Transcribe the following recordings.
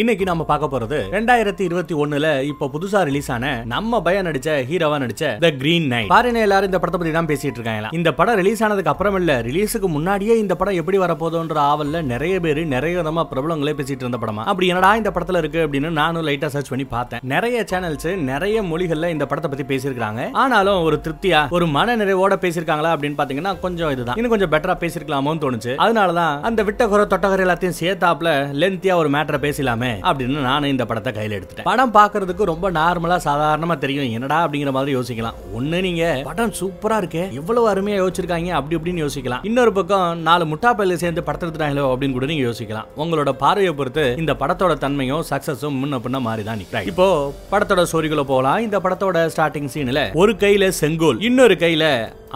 இன்னைக்கு நம்ம பார்க்க போறது ரெண்டாயிரத்தி இருபத்தி ஒண்ணுல இப்போ புதுசா ரிலீஸ் ஆன நம்ம பய நடிச்ச ஹீரோவா நடிச்ச த கிரீன் நைட் பாருங்க எல்லாரும் இந்த படத்தை பத்தி தான் பேசிட்டு இருக்காங்க இந்த படம் ரிலீஸ் ஆனதுக்கு அப்புறம் இல்ல ரிலீஸுக்கு முன்னாடியே இந்த படம் எப்படி வரப்போதோன்ற ஆவல்ல நிறைய பேர் நிறைய விதமா பிரபலங்களே பேசிட்டு இருந்த படமா? அப்படி என்னடா இந்த படத்துல இருக்கு அப்படின்னு நானும் லைட்டா சர்ச் பண்ணி பார்த்தேன். நிறைய சேனல்ஸ் நிறைய மொழிகள்ல இந்த படத்தை பத்தி பேசியிருக்காங்க ஆனாலும் ஒரு திருப்தியா ஒரு மன நிறைவோட பேசியிருக்காங்களா அப்படின்னு பாத்தீங்கன்னா கொஞ்சம் இதுதான். இன்னும் கொஞ்சம் பெட்டரா பேசிருக்கலாமோன்னு தோணுச்சு. அதனாலதான் அந்த விட்டகுறை தொட்டகுறை எல்லாத்தையும் சேர்த்தாப்ல லென்த்தியா ஒரு மேட்டரை பேசலாமே அப்படின்னு நானும் இந்த படத்தை கையில எடுத்துட்டேன். படம் பார்க்கறதுக்கு ரொம்ப நார்மலா சாதாரணமா தெரியும். என்னடா அப்படிங்கிற மாதிரி யோசிக்கலாம். ஒண்ணு நீங்க படம் சூப்பரா இருக்கு. எவ்வளவு அருமையா யோசிச்சிருக்காங்க அப்படி இப்படின்னு யோசிக்கலாம். இன்னொரு பக்கம் நாலு முட்டா சேர்ந்து படத்தை எடுத்துட்டாங்களோ அப்படின்னு கூட நீங்க யோசிக்கலாம். உங்களோட பார்வையை பொறுத்து இந்த படத்தோட தன்மையும் சக்சஸும் முன்ன பின்ன மாறி தான் நிற்கிறாங்க இப்போ படத்தோட ஸ்டோரிக்குள்ள போகலாம் இந்த படத்தோட ஸ்டார்டிங் சீன்ல ஒரு கையில செங்கோல் இன்னொரு கையில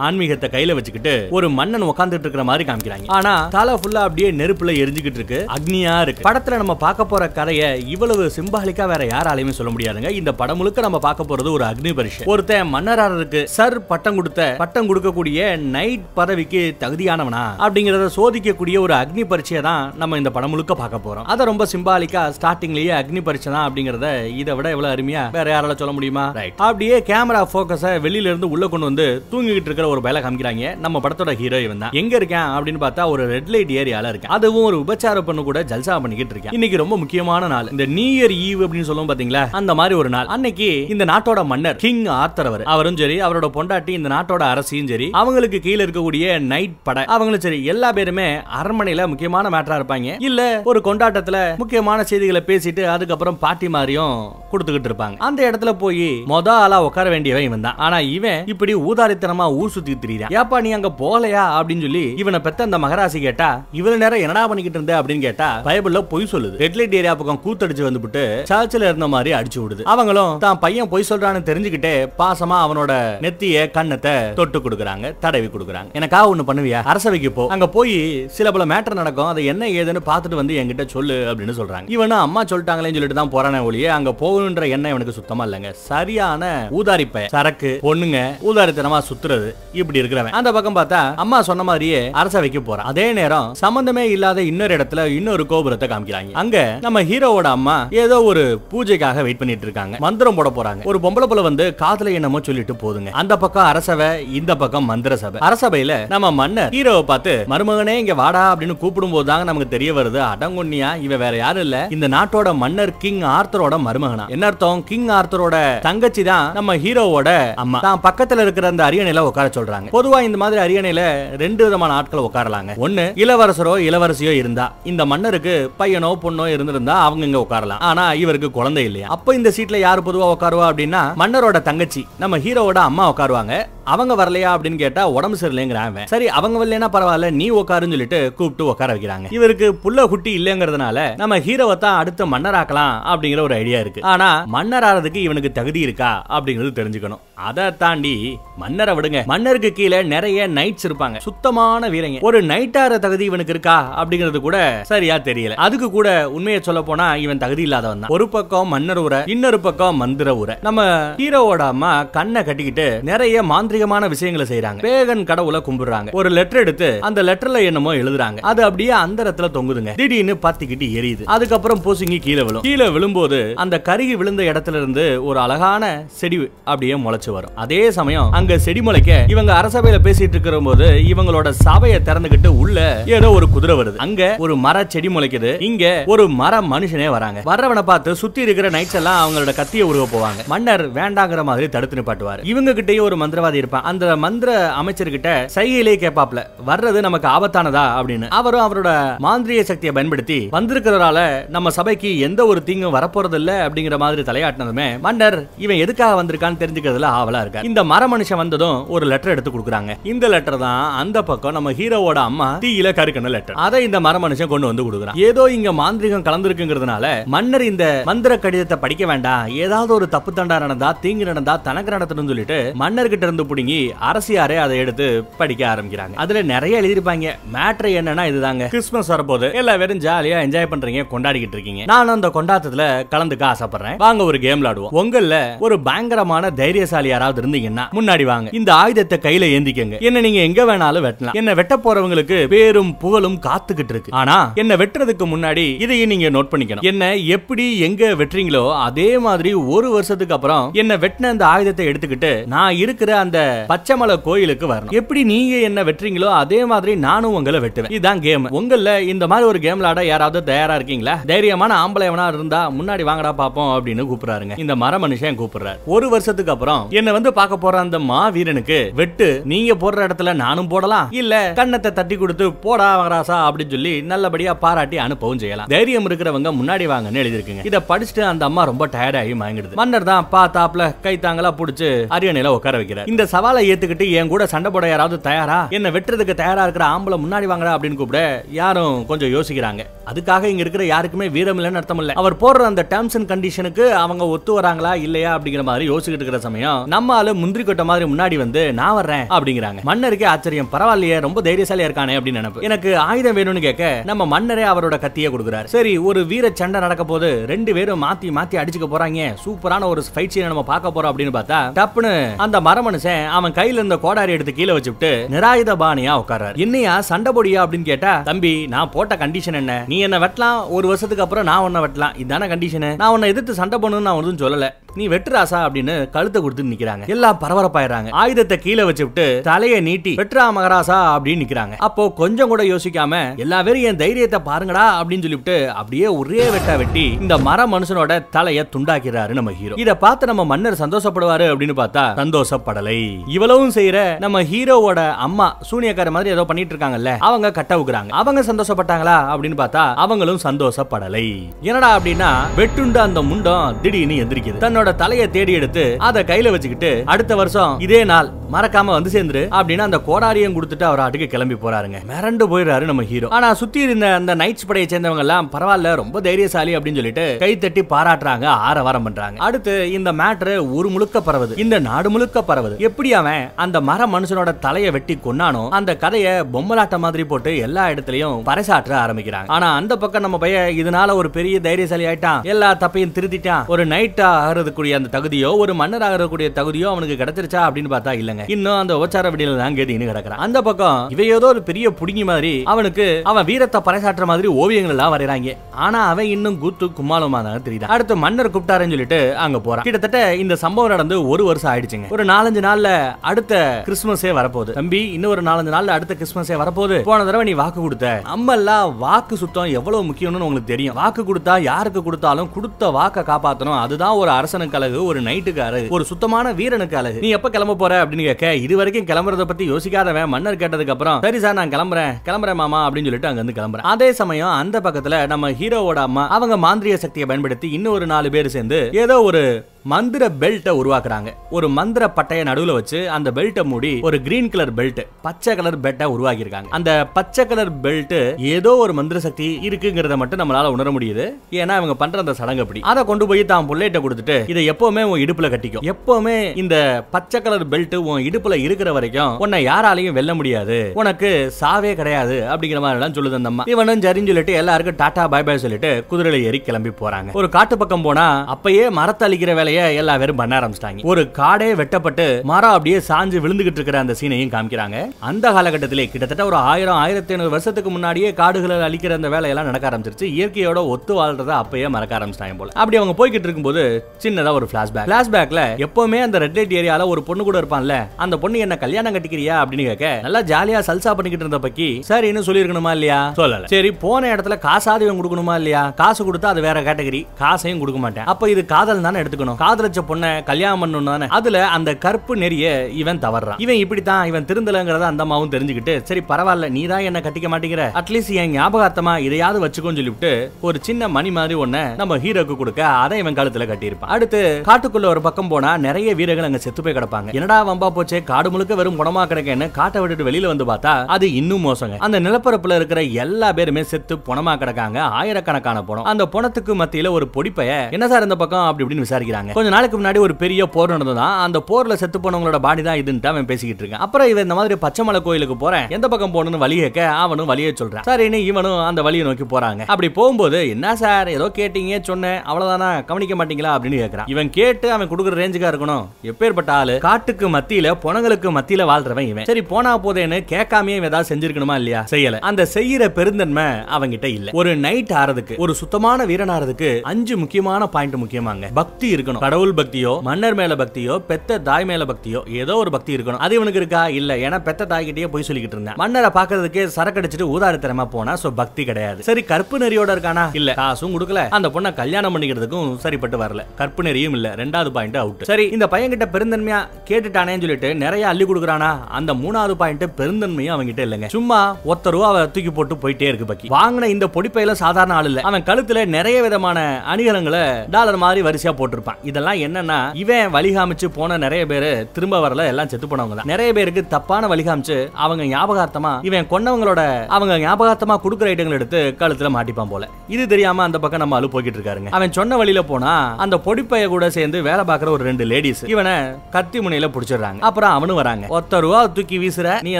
ஆன்மீகத்தை கையில வச்சுக்கிட்டு ஒரு மன்னன் உட்கார்ந்துட்டு இருக்கிற மாதிரி காமிக்கிறாங்க. ஆனா தலை ஃபுல்லா அப்படியே நெருப்புல எரிஞ்சுக்கிட்டு இருக்கு அக்னியா இருக்கு. படத்துல நம்ம பார்க்க போற கதையை இவ்வளவு சிம்பாலிக்கா வேற யாராலையுமே சொல்ல முடியாதுங்க. இந்த படம் முழுக்க நம்ம பார்க்க போறது ஒரு அக்னி பரிசு. ஒருத்தன் மன்னராருக்கு சர் பட்டம் கொடுத்த பட்டம் கொடுக்கக்கூடிய நைட் பதவிக்கு தகுதியானவனா அப்படிங்கறத சோதிக்கக்கூடிய ஒரு அக்னி பரீட்சையை தான் நம்ம இந்த படம் முழுக்க பார்க்க போறோம். அதை ரொம்ப சிம்பாலிக்கா ஸ்டார்டிங்லயே அக்னி பரீட்சை தான் அப்படிங்கறத இதை விட எவ்வளவு அருமையா வேற யாரால சொல்ல முடியுமா? அப்படியே கேமரா போக்கஸ வெளியில இருந்து உள்ள கொண்டு வந்து தூங்கிட்டு இருக்கிற ஒரு வேலை காமிக்கிறாங்க. நம்ம படத்தோட ஹீரோ இவன் தான். எங்க இருக்கேன் அப்படின்னு பார்த்தா ஒரு ரெட் லைட் ஏரியால இருக்கேன். அதுவும் ஒரு உபச்சார பண்ணு கூட ஜல்சா பண்ணிக்கிட்டு இருக்கேன். இன்னைக்கு ரொம்ப முக்கியமான நாள். இந்த நியூ இயர் ஈவ் அப்படின்னு சொல்லுவோம் பாத்தீங்களா? அந்த மாதிரி ஒரு நாள். அன்னைக்கு இந்த நாட்டோட மன்னர் கிங் ஆர்த்தர் அவர். அவரும் சரி அவரோட பொண்டாட்டி இந்த நாட்டோட அரசியும் சரி அவங்களுக்கு கீழே இருக்கக்கூடிய நைட் படை. அவங்களும் சரி எல்லா பேருமே அரண்மனையில முக்கியமான மேட்டரா இருப்பாங்க. இல்ல ஒரு கொண்டாட்டத்துல முக்கியமான செய்திகளை பேசிட்டு அதுக்கப்புறம் பாட்டி மாதிரியும் கொடுத்துக்கிட்டு இருப்பாங்க. அந்த இடத்துல போய் மொத ஆளா உட்கார வேண்டியவன் இவன் தான். ஆனா இவன் இப்படி ஊதாரித்தனமா ஊர் சுத்தி திரியான் ஏப்பா நீ அங்க போகலையா? அப்படின்னு சொல்லி இவனை பெத்த அந்த மகராசி கேட்டா இவ்வளவு நேரம் என்னடா பண்ணிக்கிட்டு இருந்த? அப்படின்னு கேட்டா பைபிள்ல பொய் சொல்லுது. ரெட் லைட் ஏரியா பக்கம் கூத்தடிச்சு வந்துபிட்டு சர்ச்சில் இருந்த மாதிரி அடிச்சு விடுது. அவங்களும் தான் பையன் பொய் சொல்றான்னு தெரிஞ்சுக்கிட்டே பாசமா அவனோட நெத்திய கண்ணத்தை தொட்டு கொடுக்குறாங்க தடவி கொடுக்குறாங்க. எனக்கா ஒண்ணு பண்ணுவியா? அரசவைக்கு போ. அங்க போய் சில பல மேட்டர் நடக்கும். அதை என்ன ஏதுன்னு பார்த்துட்டு வந்து என்கிட்ட சொல்லு அப்படின்னு சொல்றாங்க. இவனும் அம்மா சொல்லிட்டாங்களேன்னு சொல்லிட்டு தான் போறானே ஒழிய அங்க போகணுன்ற எண்ணம் எனக்கு சுத்தமா இல்லைங்க. சரியான ஊதாரிப்ப சரக்கு பொண்ணுங்க ஊதாரித்தனமா சுத்துறது. இப்படி இருக்கிறவன். அந்த பக்கம் பார்த்தா அம்மா சொன்ன மாதிரியே அரசவைக்கு போறான். அதே நேரம் சம்பந்தமே இல்லாத இன்னொரு இடத்துல இன்னொரு கோபுரத்தை காமிக்கிறாங்க. அங்க நம்ம ஹீரோவோட அம்மா ஏதோ ஒரு பூஜைக்காக வெயிட் பண்ணிட்டு இருக்காங்க. மந்திரம் போட போறாங்க. ஒரு பொம்பளை புல வந்து காதுல என்னமோ சொல்லிட்டு போதுங்க. அந்த பக்கம் அரசவை இந்த பக்கம் மந்திர சபை. அரசபையில நம்ம மன்னர் ஹீரோவை பார்த்து மருமகனே இங்க வாடா அப்படின்னு கூப்பிடும் போது தாங்க நமக்கு தெரிய வருது. அடங்குன்னியா இவ வேற யாரும் இல்ல. இந்த நாட்டோட மன்னர் கிங் ஆர்த்தரோட மருமகனா? என்ன அர்த்தம்? கிங் ஆர்த்தரோட தங்கச்சி தான் நம்ம ஹீரோவோட அம்மா. தான் பக்கத்துல இருக்கிற அந்த அரியணையில உட்கார சொல்றாங்க. பொதுவா இந்த மாதிரி அரியணையில ரெண்டு விதமான ஆட்கள் உட்காரலாங்க. ஒண்ணு இளவரசரோ இளவரசியோ இருந்தா. இந்த மன்னருக்கு பையனோ பொண்ணோ இருந்திருந்தா அவங்க இங்க உட்காரலாம். ஆனா இவருக்கு குழந்தை இல்லையா? அப்ப இந்த சீட்ல யாரு பொதுவா உட்காருவா அப்படின்னா மன்னரோட தங்கச்சி நம்ம ஹீரோவோட அம்மா உட்காருவாங்க. அவங்க வரலையா அப்படின்னு கேட்டா உடம்பு சரியில்லைங்கிறாங்க சரி அவங்க வரலன்னா பரவாயில்ல நீ உட்காருன்னு சொல்லிட்டு கூப்பிட்டு உட்கார வைக்கிறாங்க. இவருக்கு புள்ள குட்டி இல்லங்கிறதுனால நம்ம ஹீரோவை தான் அடுத்த மன்னராக்கலாம் அப்படிங்கிற ஒரு ஐடியா இருக்கு. ஆனா மன்னர் ஆறதுக்கு இவனுக்கு தகுதி இருக்கா அப்படிங்கிறது தெரிஞ்சுக்கணும். அதை தாண்டி மன்னரை விடுங்க. மன்னர் மன்னருக்கு கீழே நிறைய நைட்ஸ் இருப்பாங்க. சுத்தமான வீரங்க. ஒரு நைட்டார தகுதி இவனுக்கு இருக்கா? அப்படிங்கிறது கூட சரியா தெரியல. அதுக்கு கூட உண்மையை சொல்ல போனா இவன் தகுதி இல்லாதவன் தான். ஒரு பக்கம் மன்னர் உரை இன்னொரு பக்கம் மந்திர உரை நம்ம ஹீரோவோட அம்மா கண்ணை கட்டிக்கிட்டு நிறைய மாந்திரிகமான விஷயங்களை செய்யறாங்க பேகன் கடவுளை கும்பிடுறாங்க. ஒரு லெட்டர் எடுத்து அந்த லெட்டர்ல என்னமோ எழுதுறாங்க. அது அப்படியே அந்த இடத்துல தொங்குதுங்க. திடீர்னு பத்திக்கிட்டு எரியுது. அதுக்கப்புறம் பூசிங்கி கீழே விழும். கீழே விழும்போது அந்த கருகி விழுந்த இடத்துல இருந்து ஒரு அழகான செடி அப்படியே முளைச்சு வரும். அதே சமயம் அங்க செடி முளைக்க இவங்க அரசபையில பேசிட்டு இருக்கிற போது இவங்களோட சபையை திறந்துகிட்டு உள்ள ஏதோ ஒரு குதிரை வருது. அங்க ஒரு மர செடி முளைக்குது. இங்க ஒரு மர மனுஷனே வராங்க. வர்றவனை பார்த்து சுத்தி இருக்கிற நைட்ஸ் எல்லாம் அவங்களோட கத்திய உருவ போவாங்க. மன்னர் வேண்டாங்கிற மாதிரி தடுத்து நிப்பாட்டுவார். இவங்க கிட்டயே ஒரு மந்திரவாதி இருப்பான். அந்த மந்திர அமைச்சர்கிட்ட சைகையிலே கேப்பாப்ல வர்றது நமக்கு ஆபத்தானதா? அப்படின்னு. அவரும் அவரோட மாந்திரிய சக்தியை பயன்படுத்தி வந்திருக்கிறவரால நம்ம சபைக்கு எந்த ஒரு தீங்கும் வரப்போறது இல்ல அப்படிங்கிற மாதிரி தலையாட்டினதுமே மன்னர் இவன் எதுக்காக வந்திருக்கான்னு தெரிஞ்சுக்கிறதுல ஆவலா இருக்கார். இந்த மர மனுஷன் வந்ததும் ஒரு லெட்டர் எடுத்து கொடுக்குறாங்க. இந்த லெட்டர் தான் அந்த பக்கம் நம்ம ஹீரோவோட அம்மா தீயில கருக்கன லெட்டர் அதை இந்த மர மனுஷன் கொண்டு வந்து கொடுக்குறான். ஏதோ இங்க மாந்திரிகம் கலந்துருக்குங்கிறதுனால மன்னர் இந்த மந்திர கடிதத்தை படிக்க வேண்டாம். ஏதாவது ஒரு தப்பு தண்டா நடந்தா தீங்கு நடந்தா தனக்கு நடத்தணும்னு சொல்லிட்டு மன்னர்கிட்ட இருந்து பிடுங்கி அரசியாரே அதை எடுத்து படிக்க ஆரம்பிக்கிறாங்க. அதுல நிறைய எழுதிருப்பாங்க மேட்ரு என்னன்னா இதுதாங்க. கிறிஸ்மஸ் வரப்போது எல்லா பேரும் ஜாலியா என்ஜாய் பண்றீங்க கொண்டாடிக்கிட்டு இருக்கீங்க. நானும் அந்த கொண்டாட்டத்துல கலந்துக்க ஆசைப்படுறேன். வாங்க ஒரு கேம் விளையாடுவோம் உங்கள ஒரு பயங்கரமான தைரியசாலி யாராவது இருந்தீங்கன்னா முன்னாடி வாங்க. இந்த ஆயுதத்தை ஆயுதத்தை கையில ஏந்திக்கங்க. என்ன நீங்க எங்க வேணாலும் வெட்டலாம். என்ன வெட்ட போறவங்களுக்கு பேரும் புகழும் காத்துக்கிட்டு இருக்கு. ஆனா என்ன வெட்டுறதுக்கு முன்னாடி இதையும் நீங்க நோட் பண்ணிக்கணும். என்ன எப்படி எங்க வெட்டுறீங்களோ அதே மாதிரி ஒரு வருஷத்துக்கு அப்புறம் என்ன வெட்டின அந்த ஆயுதத்தை எடுத்துக்கிட்டு நான் இருக்கிற அந்த பச்சைமலை கோயிலுக்கு வரணும். எப்படி நீங்க என்ன வெட்டுறீங்களோ அதே மாதிரி நானும் உங்களை வெட்டுவேன். இதுதான் கேம் உங்கள இந்த மாதிரி ஒரு கேம் விளாட யாராவது தயாரா இருக்கீங்களா? தைரியமான ஆம்பளை எவனா இருந்தா முன்னாடி வாங்கடா பாப்போம் அப்படின்னு கூப்பிடுறாருங்க. இந்த மர மனுஷன் கூப்பிடுறாரு. ஒரு வருஷத்துக்கு அப்புறம் என்ன வந்து பார்க்க போற அந்த மாவீரனுக்கு வெட்டு நீங்க போடுற இடத்துல நானும் போடலாம்? இல்ல கண்ணத்தை தட்டி கொடுத்து போடா மகராசா அப்படின்னு சொல்லி நல்லபடியா பாராட்டி அனுப்பவும் செய்யலாம். தைரியம் இருக்கிறவங்க முன்னாடி வாங்கன்னு எழுதிருக்குங்க இதை படிச்சுட்டு அந்த அம்மா ரொம்ப டயர்ட் ஆகி மன்னர் தான் பாத்தாப்ல கை தாங்களா புடிச்சு அரியணையில உட்கார வைக்கிறார். இந்த சவாலை ஏத்துக்கிட்டு என் கூட சண்டை போட யாராவது தயாரா? என்ன வெட்டுறதுக்கு தயாரா இருக்கிற ஆம்பளை முன்னாடி வாங்கடா அப்படின்னு கூப்பிட யாரும் கொஞ்சம் யோசிக்கிறாங்க. அதுக்காக இங்க இருக்கிற யாருக்குமே வீரம் இல்லைன்னு அர்த்தம் இல்ல. அவர் போடுற அந்த டேர்ம்ஸ் அண்ட் கண்டிஷனுக்கு அவங்க ஒத்து வராங்களா இல்லையா அப்படிங்கிற மாதிரி யோசிக்கிட்டு இருக்கிற சமயம் நம்ம ஆளு முந்திரி கொட்ட மாதிரி முன்னாடி வந்து நான் வர்றேன் அப்படிங்கிறாங்க. மன்னருக்கே ஆச்சரியம். பரவாயில்லையே ரொம்ப தைரியசாலியா இருக்கானே அப்படின்னு நினைப்பு. எனக்கு ஆயுதம் வேணும்னு கேட்க நம்ம மன்னரே அவரோட கத்தியை கொடுக்குறாரு. சரி ஒரு வீர சண்டை நடக்க போது ரெண்டு பேரும் மாத்தி மாத்தி அடிச்சுக்க போறாங்க. சூப்பரான ஒரு ஃபைட் சீனை நம்ம பார்க்க போறோம் அப்படின்னு பார்த்தா டப்புன்னு அந்த மரமனுஷன் அவன் கையில இருந்த கோடாரி எடுத்து கீழே வச்சுட்டு நிராயுத பாணியா உட்கார்றாரு. என்னையா சண்டை பொடியா அப்படின்னு கேட்டா தம்பி நான் போட்ட கண்டிஷன் என்ன? நீ என்ன வெட்டலாம் ஒரு வருஷத்துக்கு அப்புறம் நான் உன்ன வெட்டலாம். இதான கண்டிஷன் நான் உன்னை எதிர்த்து சண்டை பண்ணணும்னு நான் ஒன்றும் சொல்லல. நீ வெட்டுராசா அப்படின்னு கழுத்தை கொடுத்து நிக்கிறாங்க. எல்லாம் பரபரப்பாயிராங்க ஆயுதத்தை கீழே வச்சுட்டு தலையை நீட்டி வெட்ரா மகராசா அப்படின்னு நிக்கிறாங்க. அப்போ கொஞ்சம் கூட யோசிக்காம எல்லா பேரும் என் தைரியத்தை பாருங்கடா அப்படின்னு சொல்லிவிட்டு அப்படியே ஒரே வெட்டா வெட்டி இந்த மர மனுஷனோட தலையை துண்டாக்கிறாரு நம்ம ஹீரோ இதை பார்த்து நம்ம மன்னர் சந்தோஷப்படுவாரு அப்படின்னு பார்த்தா சந்தோஷப்படலை. இவ்வளவும் செய்யற நம்ம ஹீரோவோட அம்மா சூனியக்கார மாதிரி ஏதோ பண்ணிட்டு இருக்காங்கல்ல அவங்க கட்ட உக்குறாங்க. அவங்க சந்தோஷப்பட்டாங்களா அப்படின்னு பார்த்தா அவங்களும் சந்தோஷப்படலை. என்னடா அப்படின்னா வெட்டுண்ட அந்த முண்டம் திடீர்னு எந்திரிக்குது. தன்னோட தலையை தேடி எடுத்து அதை கையில வச்சுக்கிட்டு அடுத்த வருஷம் இதே நாள் மறக்காம வந்து சேர்ந்துரு அப்படின்னு அந்த கோடாரியம் கொடுத்துட்டு அவர் ஆட்டுக்கு கிளம்பி போறாருங்க. மிரண்டு போயிடுறாரு நம்ம ஹீரோ. ஆனா சுத்தி இருந்த அந்த நைட்ஸ் படையை சேர்ந்தவங்க எல்லாம் பரவாயில்ல ரொம்ப தைரியசாலி அப்படின்னு சொல்லிட்டு கை தட்டி பாராட்டுறாங்க ஆரவாரம் பண்றாங்க. அடுத்து இந்த மேட்ரு ஒரு முழுக்க பரவுது. இந்த நாடு முழுக்க பரவுது. எப்படி அவன் அந்த மர மனுஷனோட தலையை வெட்டி கொன்னானோ அந்த கதையை பொம்மலாட்ட மாதிரி போட்டு எல்லா இடத்துலயும் பறைசாற்ற ஆரம்பிக்கிறாங்க. ஆனா அந்த பக்கம் நம்ம பையன் இதனால ஒரு பெரிய தைரியசாலி ஆயிட்டான். எல்லா தப்பையும் திருத்திட்டான். ஒரு நைட்டா ஆகிறதுக்குரிய அந்த தகுதியோ ஒரு மன்னர் ஆகிறக்கூடிய தகுதியோ அவனுக்கு கிடைச்சிருச்சா அப்படின்னு பார்த்தா இல்லங்க. இன்னும் அந்த உபச்சார விடியில தான் கேதின்னு கிடக்குறான். அந்த பக்கம் இவ ஏதோ ஒரு பெரிய புடுங்கி மாதிரி அவனுக்கு அவன் வீரத்தை பறைசாற்ற மாதிரி ஓவியங்கள் எல்லாம் வரைறாங்க. ஆனா அவன் இன்னும் கூத்து கும்மாளமா தான் தெரியுது. அடுத்து மன்னர் கூப்பிட்டாருன்னு சொல்லிட்டு அங்க போறான். கிட்டத்தட்ட இந்த சம்பவம் நடந்து ஒரு வருஷம் ஆயிடுச்சுங்க. ஒரு நாலஞ்சு நாள்ல அடுத்த கிறிஸ்துமஸே வரப்போகுது. தம்பி இன்னும் ஒரு நாலஞ்சு நாள்ல அடுத்த கிறிஸ்துமஸே வரப்போகுது. போன தடவை நீ வாக்கு கொடுத்த. நம்மெல்லாம் வாக்கு சுத்தம் எவ்வளவு முக்கியம்னு உங்களுக்கு தெரியும். வாக்கு கொடுத்தா யாருக்கு கொடுத்தாலும் கொடுத்த வாக்கை காப்பாத்தணும். அதுதான் ஒரு அரசனுக்கு அழகு ஒரு நைட்டுக்கு அழகு ஒரு சுத்தமான வீரனுக்கு அழகு. நீ எப்ப கிளம்ப போற அப்படின்னு கேட்க இது வரைக்கும் கிளம்புறத பத்தி யோசிக்காதவன் மன்னர் கேட்டதுக்கு அப்புறம் சரி சார் நான் கிளம்புறேன் கிளம்புறேன் மாமா அப்படின்னு சொல்லிட்டு அங்க இருந்து கிளம்புறேன். அதே சமயம் அந்த பக்கத்துல நம்ம ஹீரோவோட அம்மா அவங்க மாந்திரிய சக்தியை பயன்படுத்தி இன்னும் ஒரு நாலு பேர் சேர்ந்து ஏதோ ஒரு மந்திர பெல்ட்டை உருவாக்குறாங்க. ஒரு மந்திர பட்டைய நடுவுல வச்சு அந்த பெல்ட்டை மூடி ஒரு கிரீன் கலர் பெல்ட் பச்சை கலர் பெல்ட்டை உருவாக்கியிருக்காங்க. அந்த பச்சை கலர் பெல்ட் ஏதோ ஒரு மந்திர சக்தி இருக்குங்கிறத மட்டும் நம்மளால உணர முடியுது. ஏன்னா இவங்க பண்ற அந்த சடங்கு அப்படி. அதை கொண்டு போய் தான் புள்ளைட்ட கொடுத்துட்டு இதை எப்பவுமே உன் இடுப்புல கட்டிக்கும். எப்பவுமே இந்த பச்சை கலர் பெல்ட் உன் இடுப்புல இருக்கிற வரைக்கும் உன்னை யாராலையும் வெல்ல முடியாது. உனக்கு சாவே கிடையாது அப்படிங்கிற மாதிரி எல்லாம் சொல்லுது அந்த அம்மா. இவனும் சரின்னு சொல்லிட்டு எல்லாருக்கும் டாடா பாய் பாய் சொல்லிட்டு குதிரையில ஏறி கிளம்பி போறாங்க. ஒரு காட்டு பக்கம் போனா அப்பயே மரத்தை அழிக்கிற வேலையை எல்லா பேரும் பண்ண ஆரம்பிச்சிட்டாங்க. ஒரு காடே வெட்டப்பட்டு மரம் அப்படியே சாஞ்சு விழுந்துகிட்டு இருக்கிற அந்த சீனையும் காமிக்கிறாங்க. அந்த காலகட்டத்திலே கிட்டத்தட்ட ஒரு ஆயிரம் ஆயிரத்தி ஐநூறு வருஷத்துக்கு முன்னாடியே காடுகளை அழிக்கிற அந்த வேலையெல்லாம் நடக்க ஆரம்பிச்சிருச்சு. இயற்கையோட ஒத்து வாழ்றத அப்பயே மறக்க ஆரம்பிச்சிட்டாங்க போல. அப்படி அவங்க போய்கிட்டு இருக்கும்போது சின்னதா ஒரு பிளாஷ்பேக் பிளாஷ்பேக்ல எப்பவுமே அந்த ரெட் லைட் ஏரியால ஒரு பொண்ணு கூட இருப்பான்ல. அந்த பொண்ணு என்ன கல்யாணம் கட்டிக்கிறியா? அப்படின்னு கேட்க நல்லா ஜாலியா சல்சா பண்ணிக்கிட்டு இருந்த பக்கி சரி சொல்லியிருக்கணுமா சொல்லிருக்கணுமா இல்லையா? சொல்லல. சரி போன இடத்துல காசாவது கொடுக்கணுமா இல்லையா? காசு கொடுத்தா அது வேற கேட்டகரி காசையும் கொடுக்க மாட்டேன். அப்ப இது காதல் தானே எடுத்துக்கணும். காதலிச்ச பொண்ணை கல்யாணம் பண்ணணும் தானே? அதுல அந்த கற்பு நெறிய இவன் தவறான். இவன் இப்படித்தான் இவன் திருந்தலங்கிறத அந்த அம்மாவும் தெரிஞ்சுக்கிட்டு சரி பரவாயில்ல நீ தான் என்ன கட்டிக்க மாட்டேங்கிற. அட்லீஸ்ட் என் ஞாபகார்த்தமா இதையாவது வச்சுக்கோன்னு சொல்லிவிட்டு ஒரு சின்ன மணி மாதிரி ஒண்ண நம்ம ஹீரோக்கு கொடுக்க அதை இவன் கழுத்துல கட்டியிருப்பான். அடுத்து காட்டுக்குள்ள ஒரு பக்கம் போனா நிறைய வீரர்கள் அங்க செத்து போய் கிடப்பாங்க. என்னடா வம்பா போச்சே காடு முழுக்க வெறும் குணமா கிடக்கேன்னு காட்டை விட்டுட்டு வெளியில வந்து பார்த்தா அது இன்னும் மோசங்க. அந்த நிலப்பரப்புல இருக்கிற எல்லா பேருமே செத்து புணமா கிடக்காங்க ஆயிரக்கணக்கான பணம். அந்த பணத்துக்கு மத்தியில ஒரு பொடிப்பைய என்ன சார் இந்த பக்கம்? அப்படி இப்படின்னு விசாரிக்கிறாங்க. கொஞ்ச நாளுக்கு முன்னாடி ஒரு பெரிய போர் நடந்ததான் அந்த போர்ல செத்து போனவங்களோட பாடி தான் இதுன்ட்டு அவன் பேசிக்கிட்டு இருக்கான். அப்புறம் இவன் இந்த மாதிரி பச்சைமலை கோயிலுக்கு போறேன். எந்த பக்கம் போகணும்னு வழி கேட்க அவனும் வழியே சொல்றான். சரின்னு இவனும் அந்த வழியை நோக்கி போறாங்க. அப்படி போகும்போது என்ன சார்? ஏதோ கேட்டீங்க சொன்னேன். அவ்வளவுதானா? கவனிக்க மாட்டீங்களா? அப்படின்னு கேக்குறான். இவன் கேட்டு அவன் கொடுக்குற ரேஞ்சுக்கா இருக்கணும். எப்பேற்பட்ட ஆளு. காட்டுக்கு மத்தியில பொணங்களுக்கு மத்தியில வாழ்றவன் இவன். சரி போனா போதேன்னு கேட்காமயே ஏதாவது செஞ்சிருக்கணுமா இல்லையா? செய்யல. அந்த செய்யற பெருந்தன்மை அவங்கிட்ட இல்ல. ஒரு நைட் ஆறதுக்கு ஒரு சுத்தமான வீரன் ஆறதுக்கு அஞ்சு முக்கியமான பாயிண்ட் முக்கியமாங்க. பக்தி இருக்கணும். கடவுள் பக்தியோ மன்னர் மேல பக்தியோ பெத்த தாய் மேல பக்தியோ ஏதோ ஒரு பக்தி இருக்கணும். அது இவனுக்கு இருக்கா? இல்ல. ஏன்னா பெத்த தாய்கிட்டயே போய் சொல்லிக்கிட்டு இருந்தேன். மன்னரை பாக்குறதுக்கு சரக்கடிச்சிட்டு ஊதாரித்தனமா போனா சோ பக்தி கிடையாது. சரி கற்பு நெறியோட இருக்கானா? இல்ல. காசும் கொடுக்கல. அந்த பொண்ணை கல்யாணம் பண்ணிக்கிறதுக்கும் சரிப்பட்டு வரல. கற்பு நெறியும் இல்ல. ரெண்டாவது பாயிண்ட் அவுட் சரி இந்த பையன் கிட்ட பெருந்தன்மையா கேட்டுட்டானேன்னு சொல்லிட்டு நிறைய அள்ளி கொடுக்குறானா? அந்த மூணாவது பாயிண்ட் பெருந்தன்மையும் அவங்கிட்ட இல்லைங்க. சும்மா ஒத்த ரூபா அவ தூக்கி போட்டு போயிட்டே இருக்கு பக்கி. வாங்கின இந்த பொடிப்பையில சாதாரண ஆள் இல்ல. அவன் கழுத்துல நிறைய விதமான அணிகலங்களை டாலர் மாதிரி வரிசையா போட்டிருப்பான். இதெல்லாம் என்னன்னா இவன் வழிகாமிச்சு போன நிறைய பேர் திரும்ப வரல எல்லாம் செத்து போனவங்க தான். நிறைய பேருக்கு தப்பான வழிகாமிச்சு அவங்க ஞாபகார்த்தமா இவன் கொன்னவங்களோட அவங்க ஞாபகார்த்தமா கொடுக்குற ஐட்டங்கள் எடுத்து கழுத்துல மாட்டிப்பான் போல. இது தெரியாம அந்த பக்கம் நம்ம அழு போய்கிட்டு இருக்காருங்க. அவன் சொன்ன வழியில போனா அந்த பொடிப்பைய கூட சேர்ந்து வேலை பார்க்குற ஒரு ரெண்டு லேடிஸ் இவனை கத்தி முனையில புடிச்சிடுறாங்க. அப்புறம் அவனும் வராங்க. ஒத்த ரூபா தூக்கி வீசுற நீ